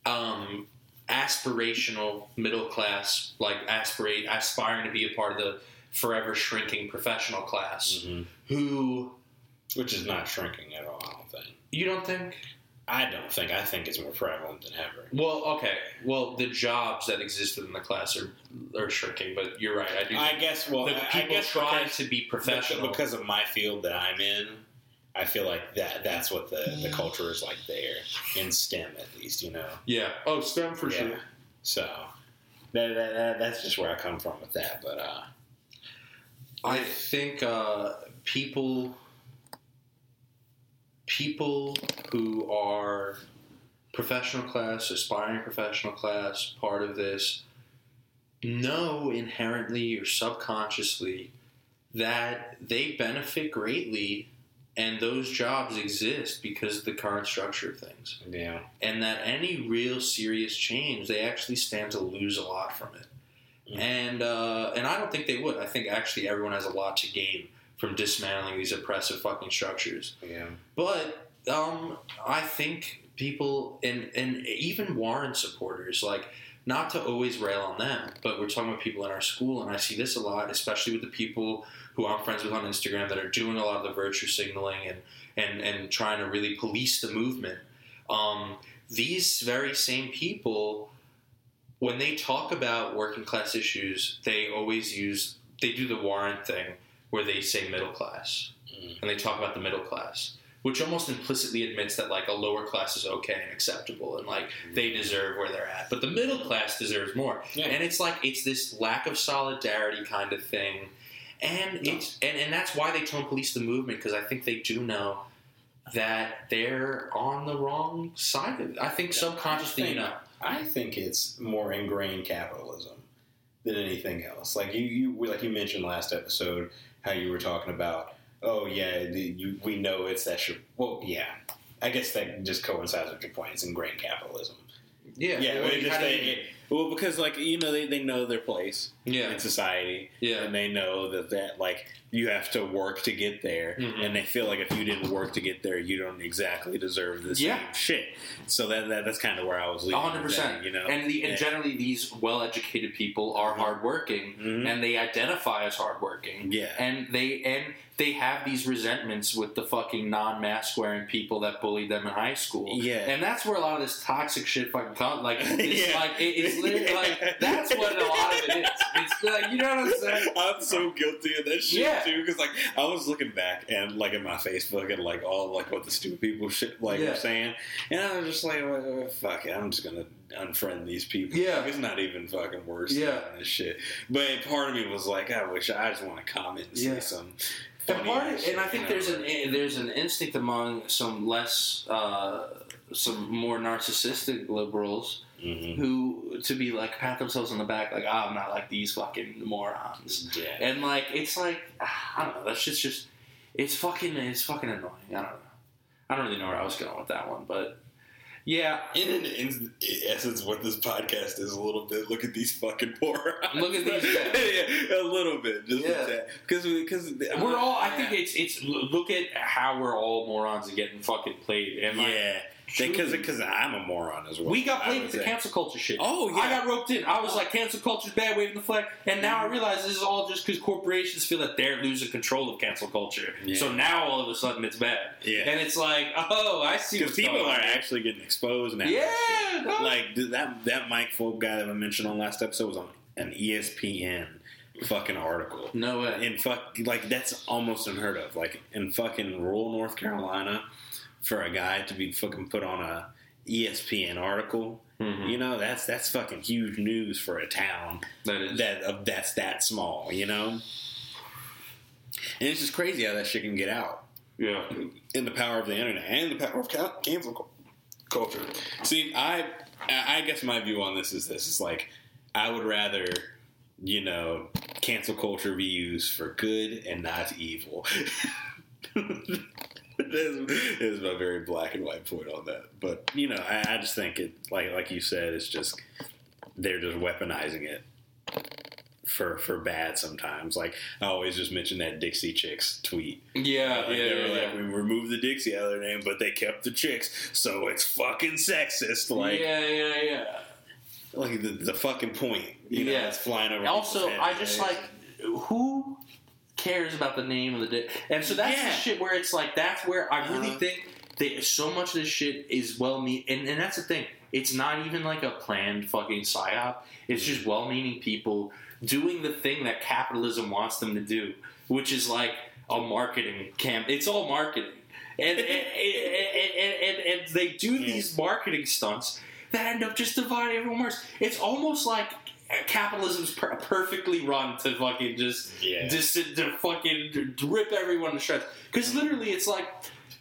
S1: um, aspirational middle class, like aspirate aspiring to be a part of the forever shrinking professional class,
S2: Mhm.
S1: who
S2: Which is not shrinking at all. I don't think.
S1: you don't think
S2: I don't think. I think it's more prevalent than ever.
S1: Well, okay. Well, the jobs that exist within the class are are shrinking, but you're right. I do.
S2: I guess. Well,
S1: the
S2: I- I
S1: people
S2: guess
S1: try to be professional.
S2: because of my field that I'm in. I feel like that that's what the, the culture is like there in STEM at least, you know.
S1: yeah. Oh, STEM for
S2: Yeah.
S1: sure.
S2: So that, that, that that's just where I come from with that. But uh,
S1: I think uh, people people who are professional class, aspiring professional class, part of this, know inherently or subconsciously that they benefit greatly and those jobs exist because of the current structure of things.
S2: yeah,
S1: And that any real serious change, they actually stand to lose a lot from it.
S2: Mhm.
S1: And uh, and I don't think they would. I think actually everyone has a lot to gain from dismantling these oppressive fucking structures.
S2: yeah,
S1: But um, I think people and and even Warren supporters like not to always rail on them, but we're talking about people in our school, and I see this a lot, especially with the people who I'm friends with on Instagram that are doing a lot of the virtue signaling and and and trying to really police the movement. Um, these very same people, when they talk about working class issues, they always use they do the Warren thing where they say middle class
S2: Mm.
S1: and they talk about the middle class, which almost implicitly admits that like a lower class is okay and acceptable and like they deserve where they're at, but the middle class deserves more.
S2: Yeah.
S1: And it's like it's this lack of solidarity kind of thing, and
S2: No.
S1: it's and, and that's why they tone police the movement because I think they do know that they're on the wrong side of it. I think subconsciously, you
S2: think-
S1: know.
S2: I think it's more ingrained capitalism than anything else. Like you, you like you mentioned last episode how you were talking about. Oh yeah, the, you, we know it's that. Sh- well, yeah. I guess that just coincides with your point. It's ingrained capitalism.
S1: Yeah,
S2: Yeah,
S1: well,
S2: it just,
S1: how do
S2: it,
S1: you-
S2: it- Well, because like you know they, they know their place
S1: Yeah.
S2: in society,
S1: Yeah.
S2: and they know that that like you have to work to get there,
S1: Mhm.
S2: and they feel like if you didn't work to get there, you don't exactly deserve same
S1: Yeah.
S2: shit. So that, that that's kind of where I was leading. One hundred
S1: percent,
S2: You know,
S1: and the and
S2: Yeah.
S1: generally these well-educated people are
S2: Mhm.
S1: hardworking,
S2: Mhm.
S1: and they identify as hardworking.
S2: Yeah.
S1: and they and they have these resentments with the fucking non-mask wearing people that bullied them in high school.
S2: Yeah.
S1: and that's where a lot of this toxic shit fucking comes. Like, it's
S2: Yeah.
S1: like it, it's literally like that's what a lot of it is. It's like you know what I'm saying.
S2: I'm so guilty of that shit
S1: Yeah.
S2: too because like I was looking back and like in my Facebook and like all like what the stupid people shit like
S1: Yeah.
S2: were saying, and I was just like, well, fuck it, I'm just gonna unfriend these people.
S1: Yeah.
S2: it's not even fucking worse.
S1: Yeah.
S2: than this shit. But part of me was like, I wish I just want to comment and
S1: Yeah.
S2: say some.
S1: And, part and I think there's an eh, there's an instinct among some less uh, some more narcissistic liberals
S2: Mhm.
S1: who to be like pat themselves on the back like oh, I'm not like these fucking morons
S2: Yeah.
S1: and like it's like ah, I don't know that's just just it's fucking it's fucking annoying I don't know I don't really know where I was going with that one but yeah
S2: In, in, in essence, what this podcast is a little bit. Look at these fucking poor.
S1: Look at these, yeah.
S2: a little bit, just
S1: Yeah.
S2: because because
S1: we're all I think it's it's look at how we're all morons and getting fucking played and like,
S2: yeah, because because I'm a moron as well.
S1: We got played with the cancel culture shit.
S2: Oh, yeah.
S1: I got roped in. I was like, cancel culture's bad, waving the flag. And now I realize this is all just because corporations feel that they're losing control of cancel culture.
S2: Yeah.
S1: So now all of a sudden it's bad.
S2: Yeah.
S1: And it's like, oh, I see
S2: Because people are actually getting exposed now.
S1: Yeah, no.
S2: like that that Mike Folk guy that I mentioned on last episode was on an ESPN fucking article.
S1: No way.
S2: In fuck, like that's almost unheard of. Like in fucking rural North Carolina, for a guy to be fucking put on a ESPN article,
S1: Mhm.
S2: you know, that's that's fucking huge news for a town
S1: That is.
S2: that uh, that's that small, you know. And it's just crazy how that shit can get out
S1: yeah.
S2: in the power of the internet and the power of cancel culture. See, I I guess my view on this is this: is like I would rather you know cancel culture be used for good and not evil. Is, is my very black and white point on that. But you know, I, I just think it like like you said, it's just they're just weaponizing it for for bad sometimes. Like I always just mention that Dixie Chicks tweet.
S1: Yeah,
S2: Like,
S1: yeah,
S2: they were
S1: yeah,
S2: like, we removed the Dixie out of their name, but they kept the chicks, so it's fucking sexist. Like,
S1: yeah, yeah, yeah.
S2: like the, the fucking point. You know,
S1: Yeah.
S2: it's flying over.
S1: Also, I just like who cares about the name of the day, and so that's
S2: Yeah.
S1: the shit where it's like that's where I really
S2: Uh-huh.
S1: think that so much of this shit is well mean, and, and that's the thing. It's not even like a planned fucking psyop. It's just well-meaning people doing the thing that capitalism wants them to do, which is like a marketing camp. It's all marketing, and and, and, and, and, and they do these marketing stunts that end up just dividing everyone worse. It's almost like capitalism's per- perfectly run to fucking just
S2: Yeah.
S1: just to, fucking rip everyone to shreds. Because literally, it's like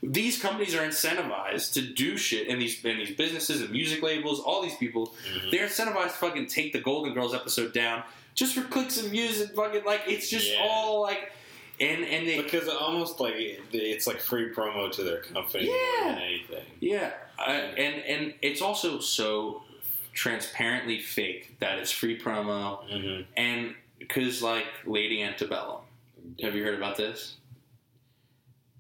S1: these companies are incentivized to do shit, and these and these businesses and music labels, all these people, mm-hmm. they're incentivized to fucking take the Golden Girls episode down just for clicks and views and fucking like it's just
S2: Yeah.
S1: all like. And and they
S2: because almost like it's like free promo to their company more
S1: Yeah.
S2: than anything.
S1: Yeah, and and it's also so transparently fake that it's free promo,
S2: Mm-hmm.
S1: and because like Lady Antebellum. Have you heard about this?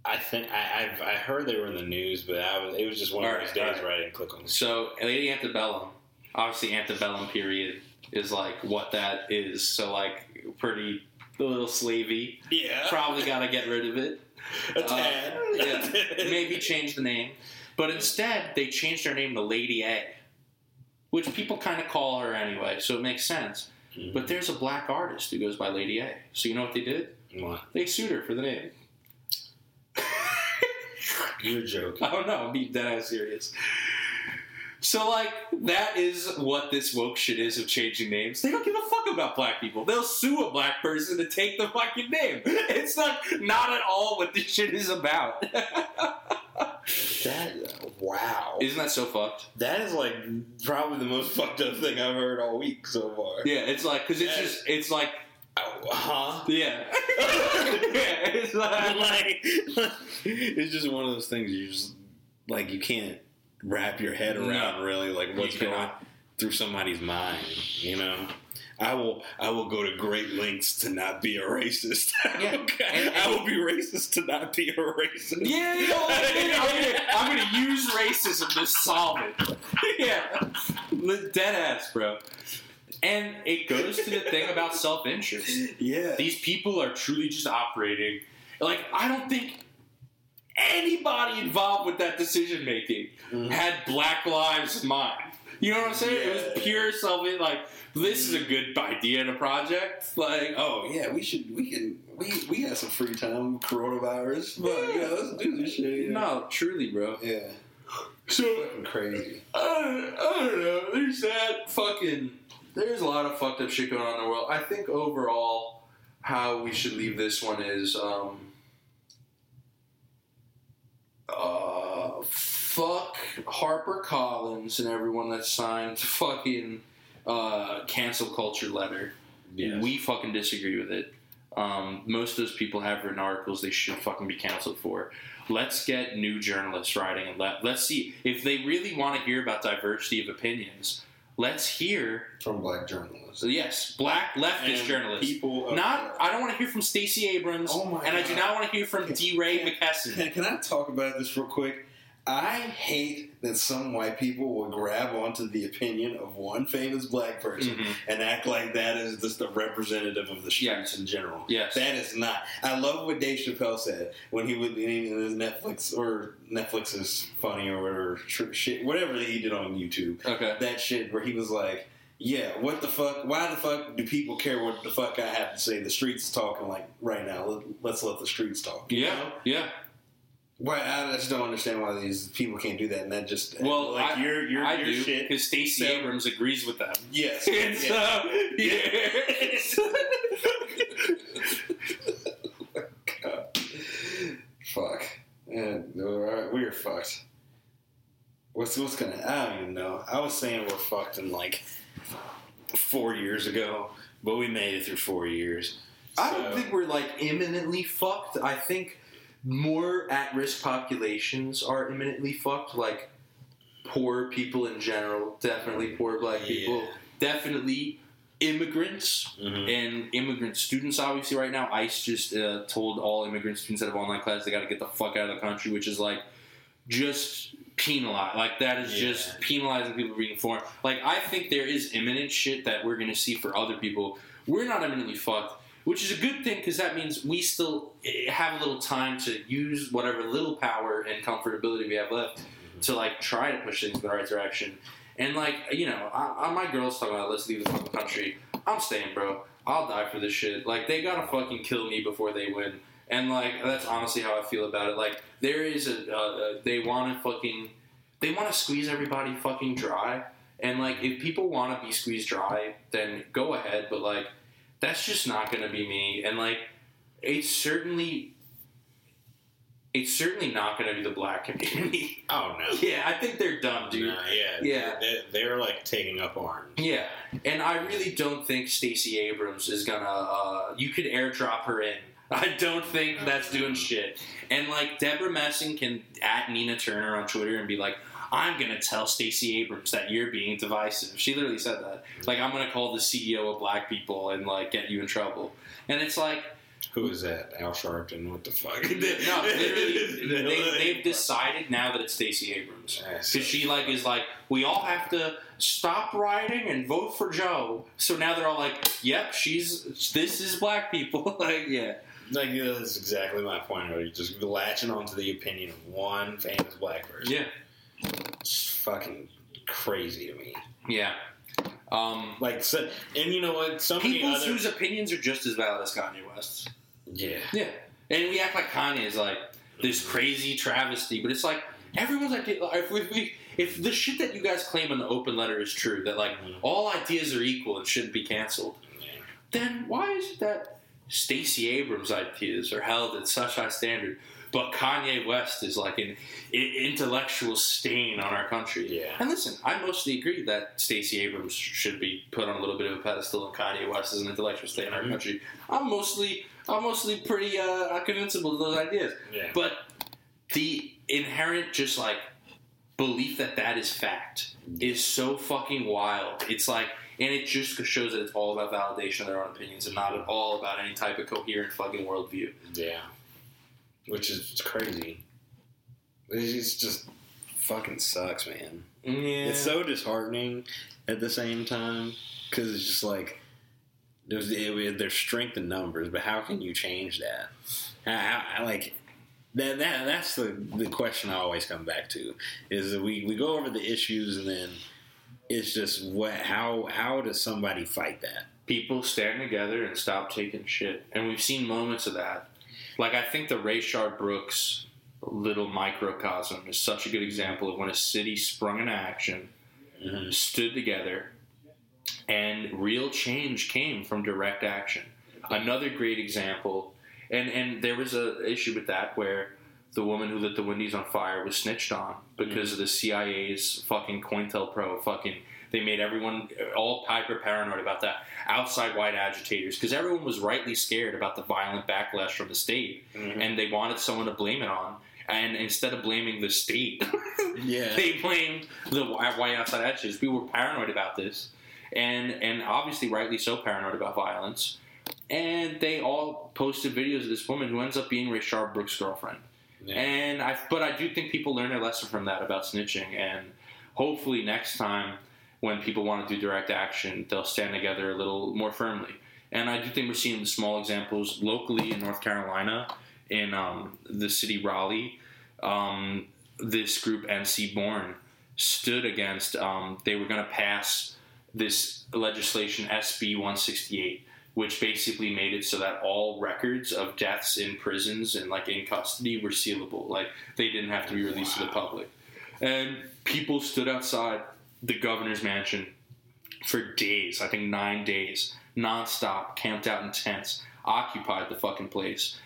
S2: I think I, I've I heard they were in the news, but I was, it was just one of those
S1: right,
S2: days
S1: right.
S2: where I didn't click on the
S1: So Lady Antebellum, obviously Antebellum period is like what that is. So like pretty a little slavey.
S2: Yeah,
S1: Probably got to get rid of it.
S2: a
S1: Uh,
S2: tad.
S1: yeah, maybe change the name. But instead, they changed their name to Lady A, which people kind of call her anyway, so it makes sense.
S2: Mhm.
S1: But there's a black artist who goes by Lady A. So you know what they did?
S2: What?
S1: They sued her for the name.
S2: You're joking.
S1: I don't know. I'm being dead ass serious. So, like, that is what this woke shit is of changing names. They don't give a fuck about black people. They'll sue a black person to take the fucking name. It's not not at all what this shit is about.
S2: That wow.
S1: Isn't that so fucked?
S2: That is like probably the most fucked up thing I've heard all week so far.
S1: Yeah, it's like because it's
S2: Yeah.
S1: just it's like
S2: Oh, huh?
S1: yeah, yeah. It's like,
S2: like, it's just one of those things you just like you can't wrap your head around
S1: No.
S2: really like what's
S1: You
S2: going
S1: cannot.
S2: through somebody's mind. You know. I will. I will go to great lengths to not be a racist.
S1: Yeah.
S2: Okay.
S1: And-
S2: I will be racist to not be a racist.
S1: Yeah, you know, I'm, gonna, I'm gonna use racism to solve it. yeah, dead ass, bro. And it goes to the thing about self interest.
S2: Yeah.
S1: These people are truly just operating like I don't think anybody involved with that decision making
S2: Mhm.
S1: had Black Lives in mind. You know what I'm saying? It was pure self like this is a good idea in a project. Like,
S2: Oh yeah, we should. We can. We we have some free time. Coronavirus, but yeah, let's do this shit. Yeah.
S1: no, truly, bro.
S2: Yeah.
S1: So
S2: Fucking crazy.
S1: I don't, I don't know. There's that fucking. There's a lot of fucked up shit going on in the world. I think overall, how we should leave this one is, um, uh, fuck Harper Collins and everyone that signed fucking uh, cancel culture letter.
S2: Yes.
S1: We fucking disagree with it. Um, most of those people have written articles they should fucking be canceled for. Let's get new journalists writing and let let's see if they really want to hear about diversity of opinions. Let's hear
S2: from black journalists.
S1: yes, black leftist
S2: And
S1: journalists.
S2: People.
S1: Not I don't want to hear from Stacey Abrams,
S2: Oh my
S1: and I do not want to hear from DeRay
S2: Can-
S1: McKesson.
S2: Can, can I talk about this real quick? I hate that some white people will grab onto the opinion of one famous black person
S1: Mhm.
S2: and act like that is just a representative of the streets
S1: Yes.
S2: in general.
S1: Yes.
S2: That is not. I love what Dave Chappelle said when he would in his Netflix or Netflix is funny or whatever shit, whatever he did on YouTube.
S1: Okay.
S2: That shit where he was like, "Yeah, what the fuck? Why the fuck do people care what the fuck I have to say? The streets is talking like right now. Let, let's let the streets talk." you
S1: Yeah.
S2: know?
S1: Yeah.
S2: Why I just don't understand why these people can't do that, and that just
S1: Well,
S2: like
S1: I,
S2: your your
S1: I
S2: your
S1: do
S2: shit.
S1: because Stacey
S2: So-
S1: Abrams agrees with them.
S2: Yes,
S1: And
S2: yes.
S1: so, yeah.
S2: God. Fuck. And we're fucked. What's what's gonna? I don't even know. I was saying we're fucked in like four years ago, but we made it through four years.
S1: I don't think we're like imminently fucked. I think more at risk populations are imminently fucked. Like poor people in general, definitely poor black people, definitely immigrants
S2: Mhm.
S1: and immigrant students. Obviously, right now, ICE just uh, told all immigrant students that have online class they got to get the fuck out of the country, which is like just penalize. Like that is
S2: Yeah.
S1: just penalizing people being foreign. Like I think there is imminent shit that we're gonna see for other people. We're not imminently fucked, which is a good thing because that means we still eh, have a little time to use whatever little power and comfortability we have left to like try to push things in the right direction. And like you know, I, I, my girl's talking about let's leave the fucking country. I'm staying, bro. I'll die for this shit. Like they gotta fucking kill me before they win. And like that's honestly how I feel about it. Like there is a they want to fucking they want to squeeze everybody fucking dry. And like if people want to be squeezed dry, then go ahead. But like that's just not gonna be me. And like it's certainly it's certainly not gonna be the black community.
S2: Oh no.
S1: yeah, I think they're dumb, dude.
S2: Nah, yeah,
S1: Yeah.
S2: They're, they're like taking up arms.
S1: Yeah, and I really don't think Stacey Abrams is gonna. Uh, you could airdrop her in. I don't think that's doing shit. And like Debra Messing can at Nina Turner on Twitter and be like, "I'm gonna tell Stacey Abrams that you're being divisive." She literally said that. Like, I'm gonna call the CEO of Black people and like get you in trouble. And it's like,
S2: Who is that? Al Sharpton? What the fuck?
S1: no, literally, they, they've decided now that it's Stacey Abrams. Because she like is like, we all have to stop rioting and vote for Joe. So now they're all like, yep, she's this is black people. like, yeah,
S2: Like yeah, that's exactly my point. Where you're just latching onto the opinion of one famous black person.
S1: yeah,
S2: It's fucking crazy to me.
S1: yeah. Um,
S2: Like, so, and you know what? So many
S1: people
S2: other.
S1: whose opinions are just as valid as Kanye West's.
S2: yeah.
S1: Yeah, and we act like Kanye is like this crazy travesty, but it's like everyone's idea. If, we, if, we, if the shit that you guys claim in the open letter is true, that like
S2: Mhm.
S1: all ideas are equal and shouldn't be canceled,
S2: Yeah.
S1: then why is it that Stacey Abrams' ideas are held at such high standard, but Kanye West is like an intellectual stain on our country?
S2: Yeah.
S1: And listen, I mostly agree that Stacey Abrams should be put on a little bit of a pedestal, and Kanye West is an intellectual stain in our
S2: Mhm.
S1: country. I'm mostly, I'm mostly pretty uh, convincible of those ideas.
S2: Yeah.
S1: But the inherent, just like belief that that is fact is so fucking wild. It's like, and it just shows that it's all about validation of their own opinions and not at all about any type of coherent fucking worldview.
S2: Yeah. Which is it's crazy. It's just fucking sucks, man.
S1: Yeah.
S2: It's so disheartening at the same time because it's just like there's there's strength in numbers, but how can you change that? How, how, like that, that that's the the question I always come back to is that we we go over the issues and then it's just what how how does somebody fight that?
S1: people stand together and stop taking shit. And we've seen moments of that. Like I think the Rayshard Brooks little microcosm is such a good example of when a city sprung into action,
S2: Mhm.
S1: stood together, and real change came from direct action. Another great example, and and there was a issue with that where the woman who lit the Wendy's on fire was snitched on because of the CIA's fucking COINTELPRO fucking. They made everyone all hyper paranoid about that outside white agitators because everyone was rightly scared about the violent backlash from the state mm-hmm. and they wanted someone to blame it on. And instead of blaming the state,
S2: Yeah.
S1: they blamed the uh, white outside agitators. We were paranoid about this, and and obviously rightly so paranoid about violence. And they all posted videos of this woman who ends up being Rayshard Brooks' girlfriend.
S2: Yeah.
S1: And I, but I do think people learn a lesson from that about snitching, and hopefully next time when people want to do direct action, they'll stand together a little more firmly. And I do think we're seeing small examples locally in North Carolina, in um, the city Raleigh. Um, this group NC Born stood against. Um, they were going to pass this legislation SB 168, which basically made it so that all records of deaths in prisons and like in custody were sealable. Like they didn't have to be released to the public. And people stood outside the governor's mansion for days. I think nine days, nonstop, camped out in tents, occupied the fucking place.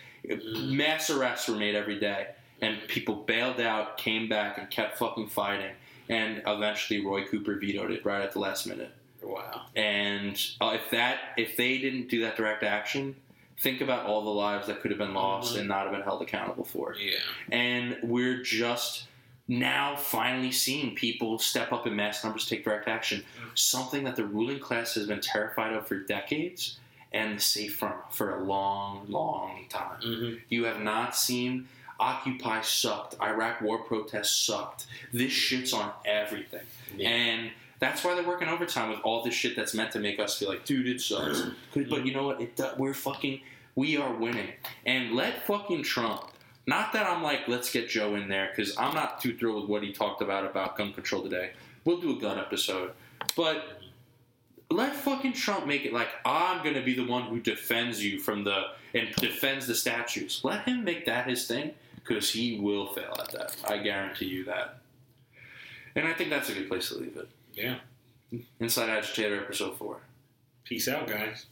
S1: Mass arrests were made every day, and people bailed out, came back, and kept fucking fighting. And eventually, Roy Cooper vetoed it right at the last minute.
S2: Wow.
S1: And uh, if that, if they didn't do that direct action, think about all the lives that could have been lost
S2: Mhm.
S1: and not have been held accountable for.
S2: Yeah.
S1: And we're just now finally seeing people step up in mass numbers, take direct action. Something that the ruling class has been terrified of for decades and safe from for a long, long time.
S2: Mm-hmm.
S1: You have not seen Occupy sucked. Iraq war protests sucked. This shit's on everything.
S2: Yeah.
S1: And that's why they're working overtime with all this shit that's meant to make us feel like, dude, it sucks. but you know what? It we're fucking, we are winning. And let fucking Trump. Not that I'm like, let's get Joe in there because I'm not too thrilled with what he talked about about gun control today. We'll do a gun episode, but let fucking Trump make it like I'm gonna be the one who defends you from the and defends the statues. Let him make that his thing because he will fail at that. I guarantee you that. And I think that's a good place to leave it.
S2: Yeah.
S1: Inside Agitator episode four.
S2: Peace out, guys.